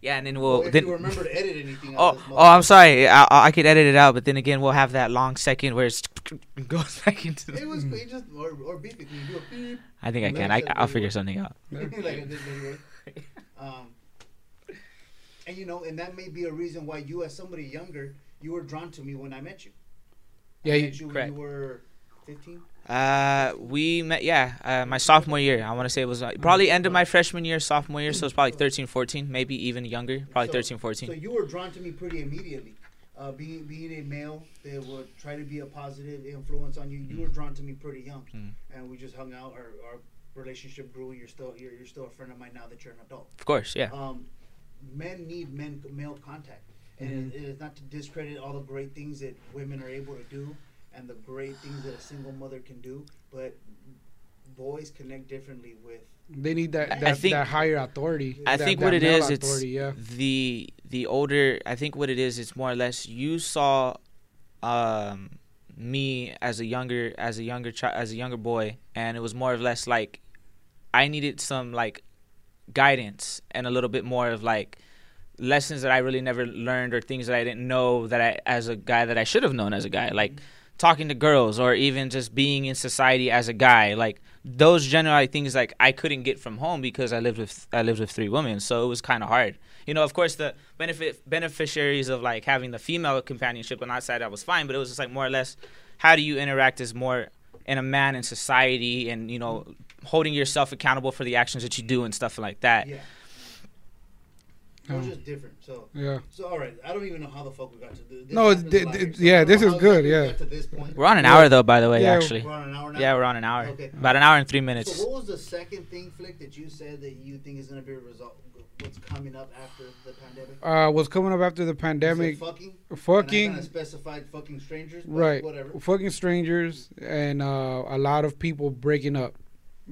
Yeah, and then Well, we'll if then. you remember to edit anything. Oh, oh, I'm sorry. I, I I could edit it out, but then again, we'll have that long second where it goes back into. It The, was it just or or beep it. Can you do a beep? I think I can. I, I'll figure something out. like I did. Um, and you know, and that may be a reason why you, as somebody younger, you were drawn to me when I met you. Yeah, I you- met you when correct. you were fifteen. Uh, we met. Yeah, uh, my sophomore year. I want to say it was uh, probably end of my freshman year, sophomore year. So it's probably 13, 14, maybe even younger. Probably So- 13, 14. So you were drawn to me pretty immediately. Uh, being being a male that would try to be a positive influence on you, you were drawn to me pretty young, Mm. and we just hung out. Our, our relationship grew. And you're still you're, you're still a friend of mine now that you're an adult. Of course, yeah. um, men need men male contact, and it, it is not to discredit all the great things that women are able to do and the great things that a single mother can do, but boys connect differently with. They need that I that, think- that higher authority. I that- think what it is, it's yeah. the the older. I think what it is, it's more or less you saw, um, me as a younger as a younger child as a younger boy, and it was more or less like, I needed some like, guidance and a little bit more of like, lessons that I really never learned or things that I didn't know that I as a guy that I should have known as a guy, mm-hmm. like talking to girls or even just being in society as a guy, like those general things like I couldn't get from home because I lived with I lived with three women, so it was kind of hard. You know, of course, the benefit beneficiaries of like having the female companionship on that side that was fine, but it was just like more or less, how do you interact as more in a man in society and you know holding yourself accountable for the actions that you do and stuff like that. Yeah, it was Um, just different. So, Yeah. so all right. I don't even know how the fuck we got to this. this No, happens th- a lot th- here, so yeah, this is good, yeah. got to this point. We're on an Yeah. hour though, by the way. Yeah. Actually, We're on an hour now. yeah, we're on an hour. Okay. About an hour and three minutes. So, what was the second thing, Phlick, that you said that you think is going to be a result? What's coming up after the pandemic? Uh, what's coming up after the pandemic? fucking. Fucking. And I specified fucking strangers. But Right. Whatever. Fucking strangers and uh, a lot of people breaking up.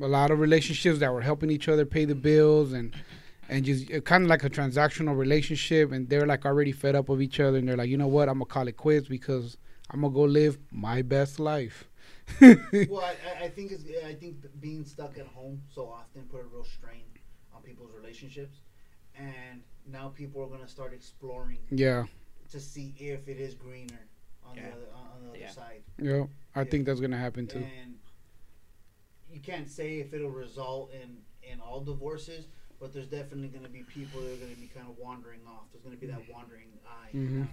A lot of relationships that were helping each other pay the bills and and just uh, kind of like a transactional relationship and they're like already fed up with each other and they're like, you know what, I'm gonna call it quits because I'm gonna go live my best life. well, I, I- I think it's I think being stuck at home so often put a real strain on people's relationships, and now people are gonna start exploring yeah, to see if it is greener on Yeah. the other on the other Yeah. side. yeah. I Yeah. think that's gonna happen too. And you can't say if it'll result in in all divorces, but there's definitely going to be people that are going to be kind of wandering off. There's going to be that wandering eye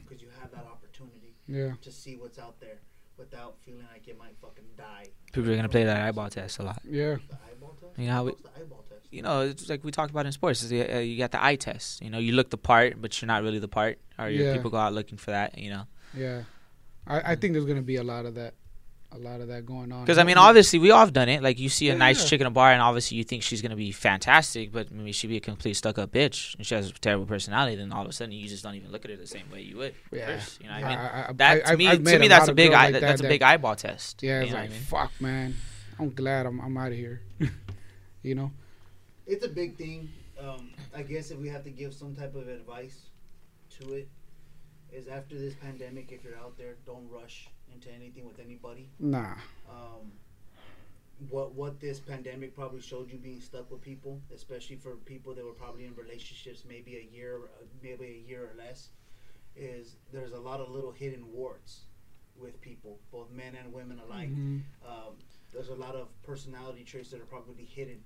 because you have that opportunity Yeah, to see what's out there without feeling like you might fucking die. People are gonna play that eyeball test a lot. yeah, The eyeball test. You know how we- What's the eyeball test? You know, it's like we talked about in sports. is the- uh, You got the eye test. You know, you look the part, but you're not really the part. Or your Yeah. people go out looking for that. You know, yeah. I, I think there's gonna be a lot of that, a lot of that going on. because I mean, obviously we all have done it. Like you see a Yeah, nice yeah. chick in a bar, and obviously you think she's gonna be fantastic, but maybe she'd be a complete stuck up bitch, and she has a terrible personality. Then all of a sudden you just don't even look at her the same way you would. Yeah. First, you know what I mean? I, I, That to me, I've to me, that's a big eye. like that that's a that- big eyeball test. Yeah, it's like I mean? fuck, man. I'm glad I'm I'm out of here. you know. It's a big thing. Um, I guess if we have to give some type of advice to it, is after this pandemic, if you're out there, don't rush into anything with anybody. Nah. um, what what this pandemic probably showed you being stuck with people, especially for people that were probably in relationships maybe a year, maybe a year or less, is there's a lot of little hidden warts with people, both men and women alike. Mhm. Um, there's a lot of personality traits that are probably hidden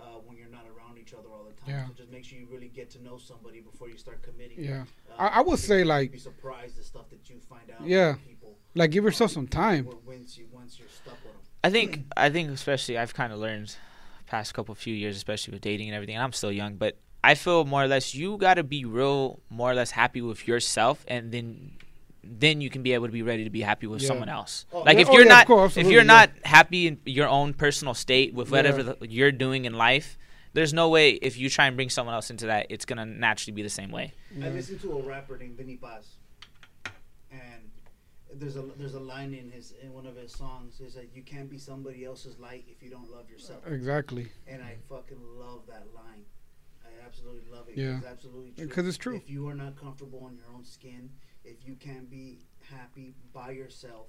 uh, when you're not around each other all the time. Yeah. So just make sure you really get to know somebody before you start committing. Yeah. Uh, I- I would because say, you'd like- be surprised the stuff that you find out. Yeah. people Like give yourself some time. once you once you're stuck with them. I think I think especially I've kind of learned past couple few years, especially with dating and everything. And I'm still young, but I feel more or less you got to be real, more or less happy with yourself, and then then you can be able to be ready to be happy with Yeah. someone else. Oh, like yeah, if oh, you're yeah, not course, if you're absolutely, not happy in your own personal state with whatever Yeah. the, you're doing in life, there's no way if you try and bring someone else into that, it's gonna naturally be the same way. I Yeah. listened to a rapper named Vinnie Paz, and there's a there's a line in his in one of his songs is that you can't be somebody else's light if you don't love yourself, Exactly. and I fucking love that line. I absolutely love it. Yeah. It's absolutely true. Because it's true. If you are not comfortable in your own skin, if you can't be happy by yourself,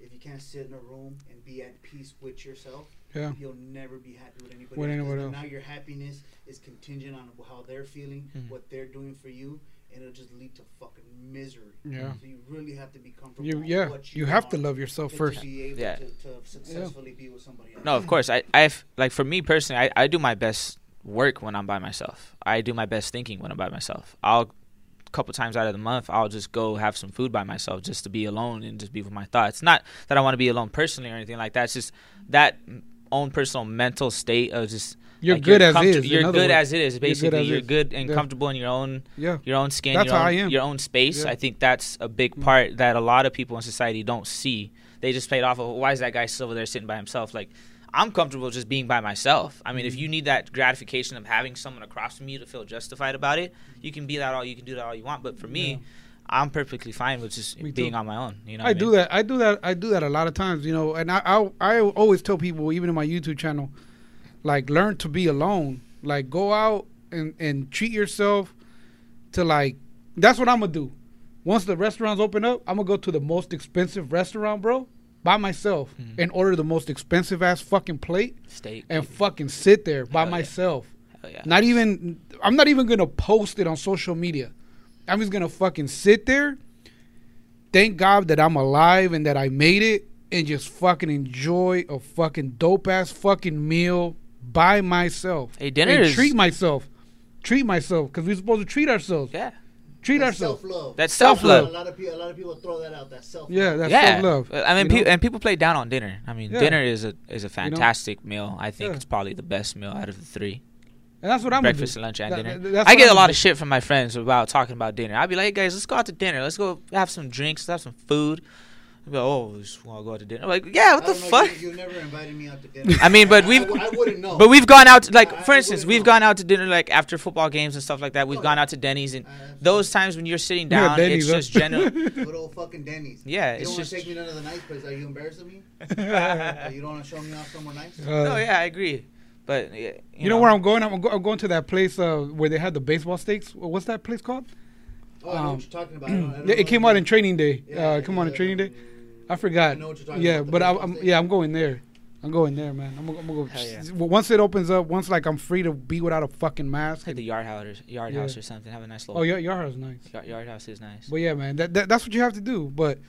if you can't sit in a room and be at peace with yourself, Yeah. you'll never be happy with anybody With else. anyone else. Now your happiness is contingent on how they're feeling, Mhm. what they're doing for you, and it'll just lead to fucking misery. Yeah. So you really have to be comfortable. You with yeah. what You have to love yourself first. To be able Yeah. to, to successfully be with somebody else. No, of course. I, I've like for me personally, I, I do my best work when I'm by myself. I do my best thinking when I'm by myself. I'll a couple times out of the month, I'll just go have some food by myself just to be alone and just be with my thoughts. Not that I want to be alone personally or anything like that. It's just that own personal mental state of just You're like, good as comfort- is. You're good words. as it is. Basically, as you're good and Yeah. comfortable in your own Yeah. your own skin, That's your how own, I am. your own space. Yeah. I think that's a big mm-hmm. part that a lot of people in society don't see. They just played off of why is that guy still over there sitting by himself? Like I'm comfortable just being by myself. I mean, if Mm-hmm. you need that gratification of having someone across from you to feel justified about it, you can be that all you can do that all you want. But for me, Yeah. I'm perfectly fine with just Me being too. on my own. You know, I what do that. I do that. I do that a lot of times, you know. And I, I, I always tell people, even in my YouTube channel, like learn to be alone. Like go out and and treat yourself to like. That's what I'm gonna do. Once the restaurants open up, I'm gonna go to the most expensive restaurant, bro, by myself, Mhm. and order the most expensive ass fucking plate Steak. and fucking sit there by Hell yeah. myself. Hell yeah. Not even. I'm not even gonna post it on social media. I'm just gonna fucking sit there. Thank God that I'm alive and that I made it, and just fucking enjoy a fucking dope ass fucking meal by myself. Hey, dinner and is treat myself. Treat myself because we're supposed to treat ourselves. yeah. Treat That's ourselves. self-love. That's Self-love. A lot of people, a lot of people throw that out. That self. Love. Yeah, that's yeah, self love. I mean, pe- and people play down on dinner. I mean, Yeah. dinner is a is a fantastic meal. I think Yeah. it's probably the best meal out of the three. and that's what I'm breakfast, gonna lunch, and That- dinner. that- I get a I'm lot gonna of shit from my friends about talking about dinner. I'd be like, hey guys, let's go out to dinner. Let's go have some drinks, let's have some food. They'd be like, oh, just want to go out to dinner. I'm like, yeah, what the know, fuck? You, you never invited me out to dinner. I mean, but we've I, w- I wouldn't know. but we've gone out to, like I- for I instance, we've know. gone out to dinner like after football games and stuff like that. We've Oh, gone out to Denny's and those times when you're sitting Yeah, down, Denny's, it's just general. Good old fucking Denny's. Yeah, You it's don't want just to take me to another nice place. Are you embarrassing me? Uh, you don't want to show me off somewhere nice? Uh, no, yeah, I agree. But yeah, You, know, where I'm going? I'm, go- I'm going to that place uh, where they had the baseball stakes. What's that place called? Oh, I know Um, what you're talking about. I don't- I don't Yeah, know it came out in Training Day. Yeah, uh, it came out in Training Day. I forgot. I know what you're talking yeah, about, the but I, baseball I'm yeah, I'm going there. I'm going there, man. I'm, gonna- I'm gonna go. Yeah. Once it opens up, once like I'm free to be without a fucking mask. Like the yard house, yard Yeah. house or something. Have a nice oh, little. yeah, your house is nice. Yard, yard house is nice. But yeah, man, that, that that's what you have to do. But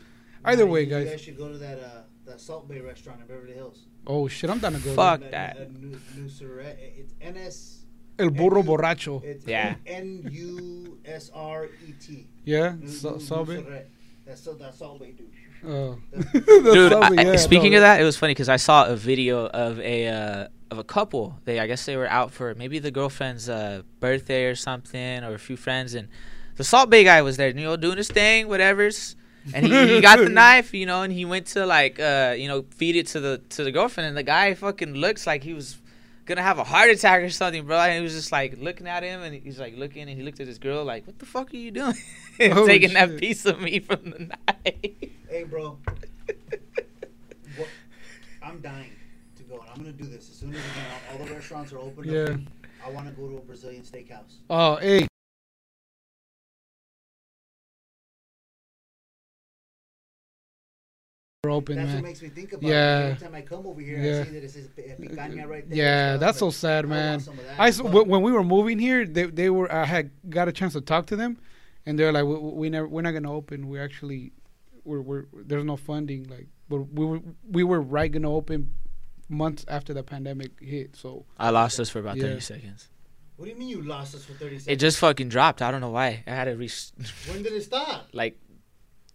either Nah, way, you, You guys. guys should go to that uh, that Salt Bae restaurant in Beverly Hills. Oh shit, I'm down to go. Fuck there. that. New, New Surret- It's NS. El burro N U- borracho. It's Yeah. N U S R E T. Yeah, New- so, Salt Bae? That's so that Salt Bae dude. Oh. Dude, I- yeah, speaking no. of that, it was funny because I saw a video of a uh, of a couple. They, I guess, they were out for maybe the girlfriend's uh, birthday or something, or a few friends, and the Salt Bae guy was there, you know, doing his thing, whatever's. And he, he got the knife, you know, and he went to like, uh, you know, feed it to the to the girlfriend, and the guy fucking looks like he was gonna have a heart attack or something, bro. And he was just like looking at him, and he's like looking, and he looked at his girl like, "What the fuck are you doing? Oh, Taking that piece of me from the knife." Hey, bro. what, I'm dying to go, and I'm gonna do this as soon as again, all, all the restaurants are open. Yeah. Up, I want to go to a Brazilian steakhouse. Oh, hey. We're open, That's what makes me think about Yeah. it. Every time I come over here, Yeah. I see that it says picanha right there. Yeah, that's so sad, man. want some of that, I s- but- when we were moving here, they they were I had got a chance to talk to them, and they're like, we, we never we're not gonna open. We actually, we're we're there's no funding. Like, but we were we were right gonna open months after the pandemic hit. So I lost us for about Yeah. 30 seconds. What do you mean you lost us for 30 seconds? It just fucking dropped. I don't know why. I had to reach when did it stop? like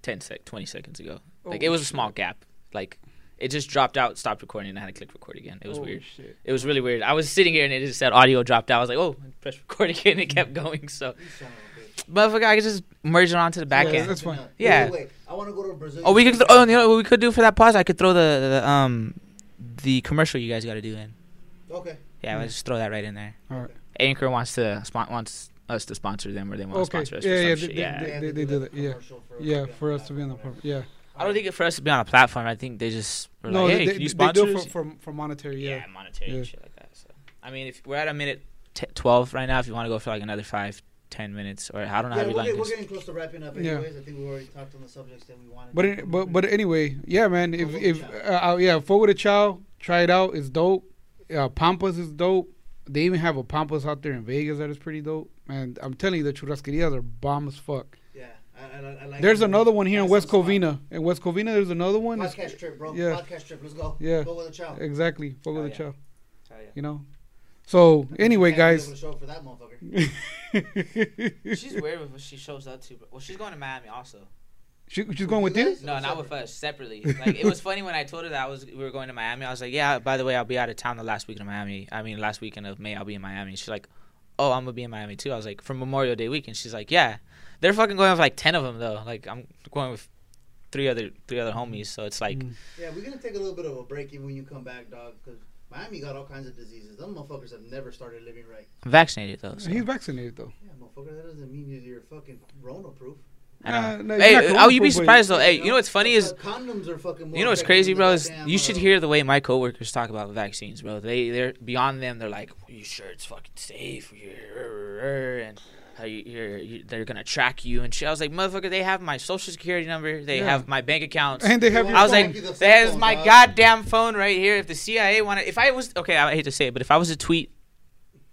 10 sec 20 seconds ago. Oh, Like it was a shit. small gap. Like it just dropped out, stopped recording, and I had to click record again. It was Oh, weird. Shit. It was really weird. I was sitting here and it just said audio dropped out. I was like, oh, press record again. It kept going. So, You son of motherfucker, I could just merge it onto the back Yeah, end. that's fine. Yeah. Wait, wait, I want to go to a Brazilian. Oh, we could. steakhouse. Oh, you know what we could do for that pause? I could throw the, the um the commercial you guys got to do in. Okay. Yeah, Yeah. let's just throw that right in there. All right. Anchor wants to spon- wants us to sponsor them, or they want Okay. to sponsor us. Yeah, yeah, some they- shit. yeah. they- have they- they do that that, yeah. for Yeah, for us to be on the platform, yeah. I don't think it for us to be on a platform. I think they just were No, like, they, hey, they, can you they sponsor do it us? for, for for monetary. yeah, Yeah. monetary Yeah. and shit like that. So, I mean, if we're at a minute t- twelve right now, if you want to go for like another five, ten minutes, or I don't know Yeah, how we we're, like getting, we're getting close to wrapping up. Yeah. Anyways, I think we already talked on the subjects that we wanted. But to it, but but anyway, yeah, man. If Fogo if Chao. uh, uh, yeah, Fogo de Chao, try it out. It's dope. Uh, Pampas is dope. They even have a Pampas out there in Vegas that is pretty dope. And I'm telling you, the churrascarias are bomb as fuck. yeah, I, I, I like There's another one here in West some spot. Covina. In West Covina, there's another one. It's- Podcast trip, bro. Yeah. Podcast trip. Let's go. Yeah. Go with a chow. Exactly, Fogo Oh, de yeah. Chao. Oh, yeah. You know. So anyway, Can't be able guys. show for that motherfucker. She's weird with what she shows up to. But, well, she's going to Miami also. she, she's going with you. No, not with us. Separately. Like it was funny when I told her that I was we were going to Miami. I was like, yeah. By the way, I'll be out of town the last weekend of Miami. I mean, last weekend of May, I'll be in Miami. She's like, oh, I'm gonna be in Miami too. I was like, for Memorial Day weekend. She's like, yeah. They're fucking going with like ten of them though. Like I'm going with three other three other homies. So it's like, Mm. Yeah, we're gonna take a little bit of a break even when you come back, dog. Because Miami got all kinds of diseases. Them motherfuckers have never started living right. I'm vaccinated though. So. He's vaccinated though. Yeah, motherfucker, that doesn't mean you're- you're fucking Rona proof. I know. Nah, nah, you're hey, not oh, you'd be surprised though. Hey, you know what's funny is condoms are fucking. More You know what's crazy, bro? Is goddamn, you should uh, hear the way my coworkers talk about vaccines, bro. They they're beyond them. They're like, "Are you sure it's fucking safe?" And how you, you're, you, they're gonna track you and shit. I was like, motherfucker, they have my social security number. They Yeah. have my bank accounts. And they have. Your I was phone. like, the there's phone, my dog." goddamn phone right here. If the CIA wanted, if I was okay, I hate to say it, but if I was to tweet,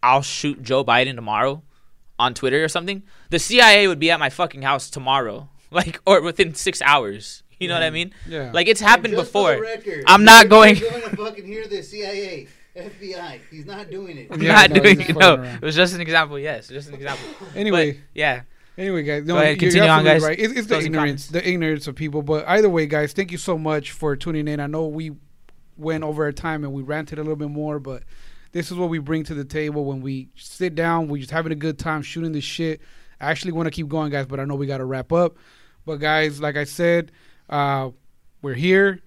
I'll shoot Joe Biden tomorrow on Twitter or something. The CIA would be at my fucking house tomorrow, like or within six hours. You know what I mean? yeah. Like it's happened just for before. the record, I'm not you're going- going to fucking hear the CIA, FBI. He's not doing it. I'm Yeah, not no, doing he's it. fucking No, around. it was just an example. Yes, just an example. anyway. But, yeah. Anyway, guys, no, Go ahead, you're continue on, absolutely guys. Right. It's, it's the Closing ignorance, the ignorance of people. But either way, guys, thank you so much for tuning in. I know we went over our time and we ranted a little bit more, but this is what we bring to the table when we sit down. We're just having a good time shooting this shit. I actually want to keep going, guys, but I know we got to wrap up. But guys, like I said, uh, we're here.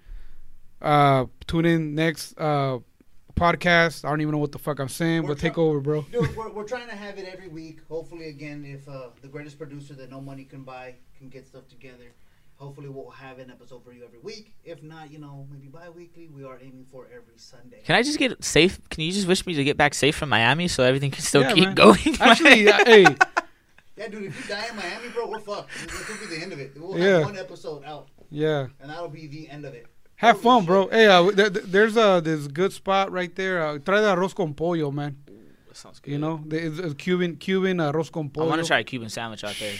Uh, tune in next uh, podcast. I don't even know what the fuck I'm saying, We're but take try- over, bro. Dude, we're, we're trying to have it every week. Hopefully, again, if uh, the greatest producer that no money can buy can get stuff together, hopefully we'll have an episode for you every week. If not, you know, maybe bi-weekly. We are aiming for every Sunday. Can I just get safe? Can you just wish me to get back safe from Miami so everything can still Yeah, keep man. going? Actually, uh, hey, Yeah, dude, if you die in Miami, bro, we're fucked. This could be the end of it. We'll Yeah. have one episode out, Yeah. and that'll be the end of it. Have fun, bro. shit. Hey, uh, th- th- there's a this good spot right there. Uh, try the arroz con pollo, man. That sounds good. You know, the, it's, it's Cuban Cuban arroz con I want to try a Cuban sandwich out there.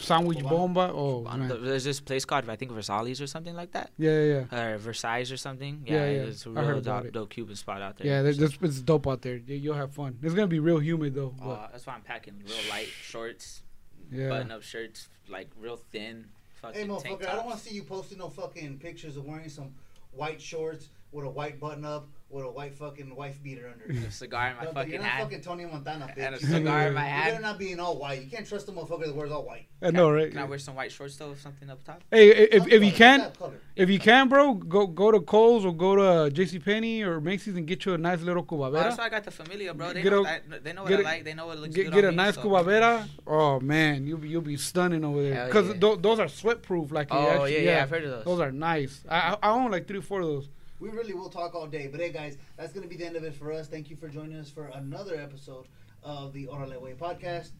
sandwich bomba. Oh man. There's this place called I think Versailles or something like that, Yeah, yeah, yeah. or Versailles or something. Yeah, Yeah, yeah. it's a I heard real about dope, it. dope Cuban spot out there. Yeah, there's, So- it's dope out there. You- You'll have fun. It's gonna be real humid though. Uh, that's why I'm packing real light shorts, yeah. button-up shirts, like real thin. Fucking Hey, motherfucker, I don't want to see you posting no fucking pictures of wearing some white shorts with a white button up with a white fucking wife beater under. a cigar in my But fucking you're not hand fucking Tony Montana, bitch. and a You cigar in my better hand. not be in all white. You can't trust a motherfucker that wears all white. I know, right? Can I wear some white shorts though, with something up top? Hey, if, if you can, if you can, bro, go go to Kohl's or go to J.C. Penney or Macy's and get you a nice little Well, that's cubavera. why I got the familia, bro. They Get know, a- what I, they know what get I a- like. They know what looks Get, good get on a me, nice so- cubavera. Oh man, you'll be you'll be stunning over there. Because yeah. th- those are sweat proof. Like Oh actually, yeah, yeah, I've heard of those. Those are nice. I, I I own like three or four of those. We really will talk all day. But hey, guys, that's going to be the end of it for us. Thank you for joining us for another episode of the Orale Way podcast.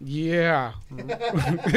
Yeah.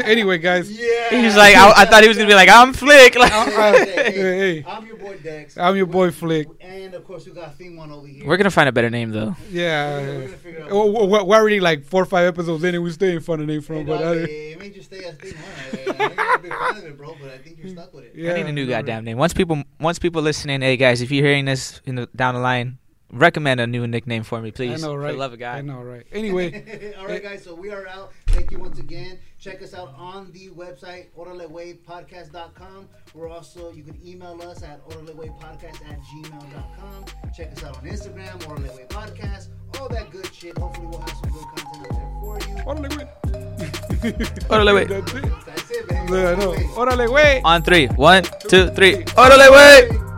anyway, guys. Yeah. He's like, I, I thought he was gonna be like, I'm Phlick. Like, Hey, Hey, hey. I'm your boy Dex. I'm your boy Phlick. And of course, we got Theme One over here. we're gonna find a better name though. Yeah. We're gonna- we're gonna figure out- we're, we're already like four or five episodes in, and we stay in front of name Hey, from. dog, But uh, it may just stay as Theme One. I, I think you're big fan of it, bro, but I think you're stuck with it. yeah, I need a new goddamn name. Once people, once people listening, hey guys, if you're hearing this in the, down the line, recommend a new nickname for me, please. I know, For right? the love of I know, right? Anyway, All right, guys. So we are out. Thank you once again. Check us out on the website, oralewaypodcast.com. We're also, you can email us at oralewaypodcast at gmail.com. Check us out on Instagram, Oraleway Podcast. All that good shit. Hopefully, we'll have some good content out there for you. órale, güey. Órale, güey. That's it. That's man. Yeah, I know. Órale, güey. On three, one, two, three. Orale, way.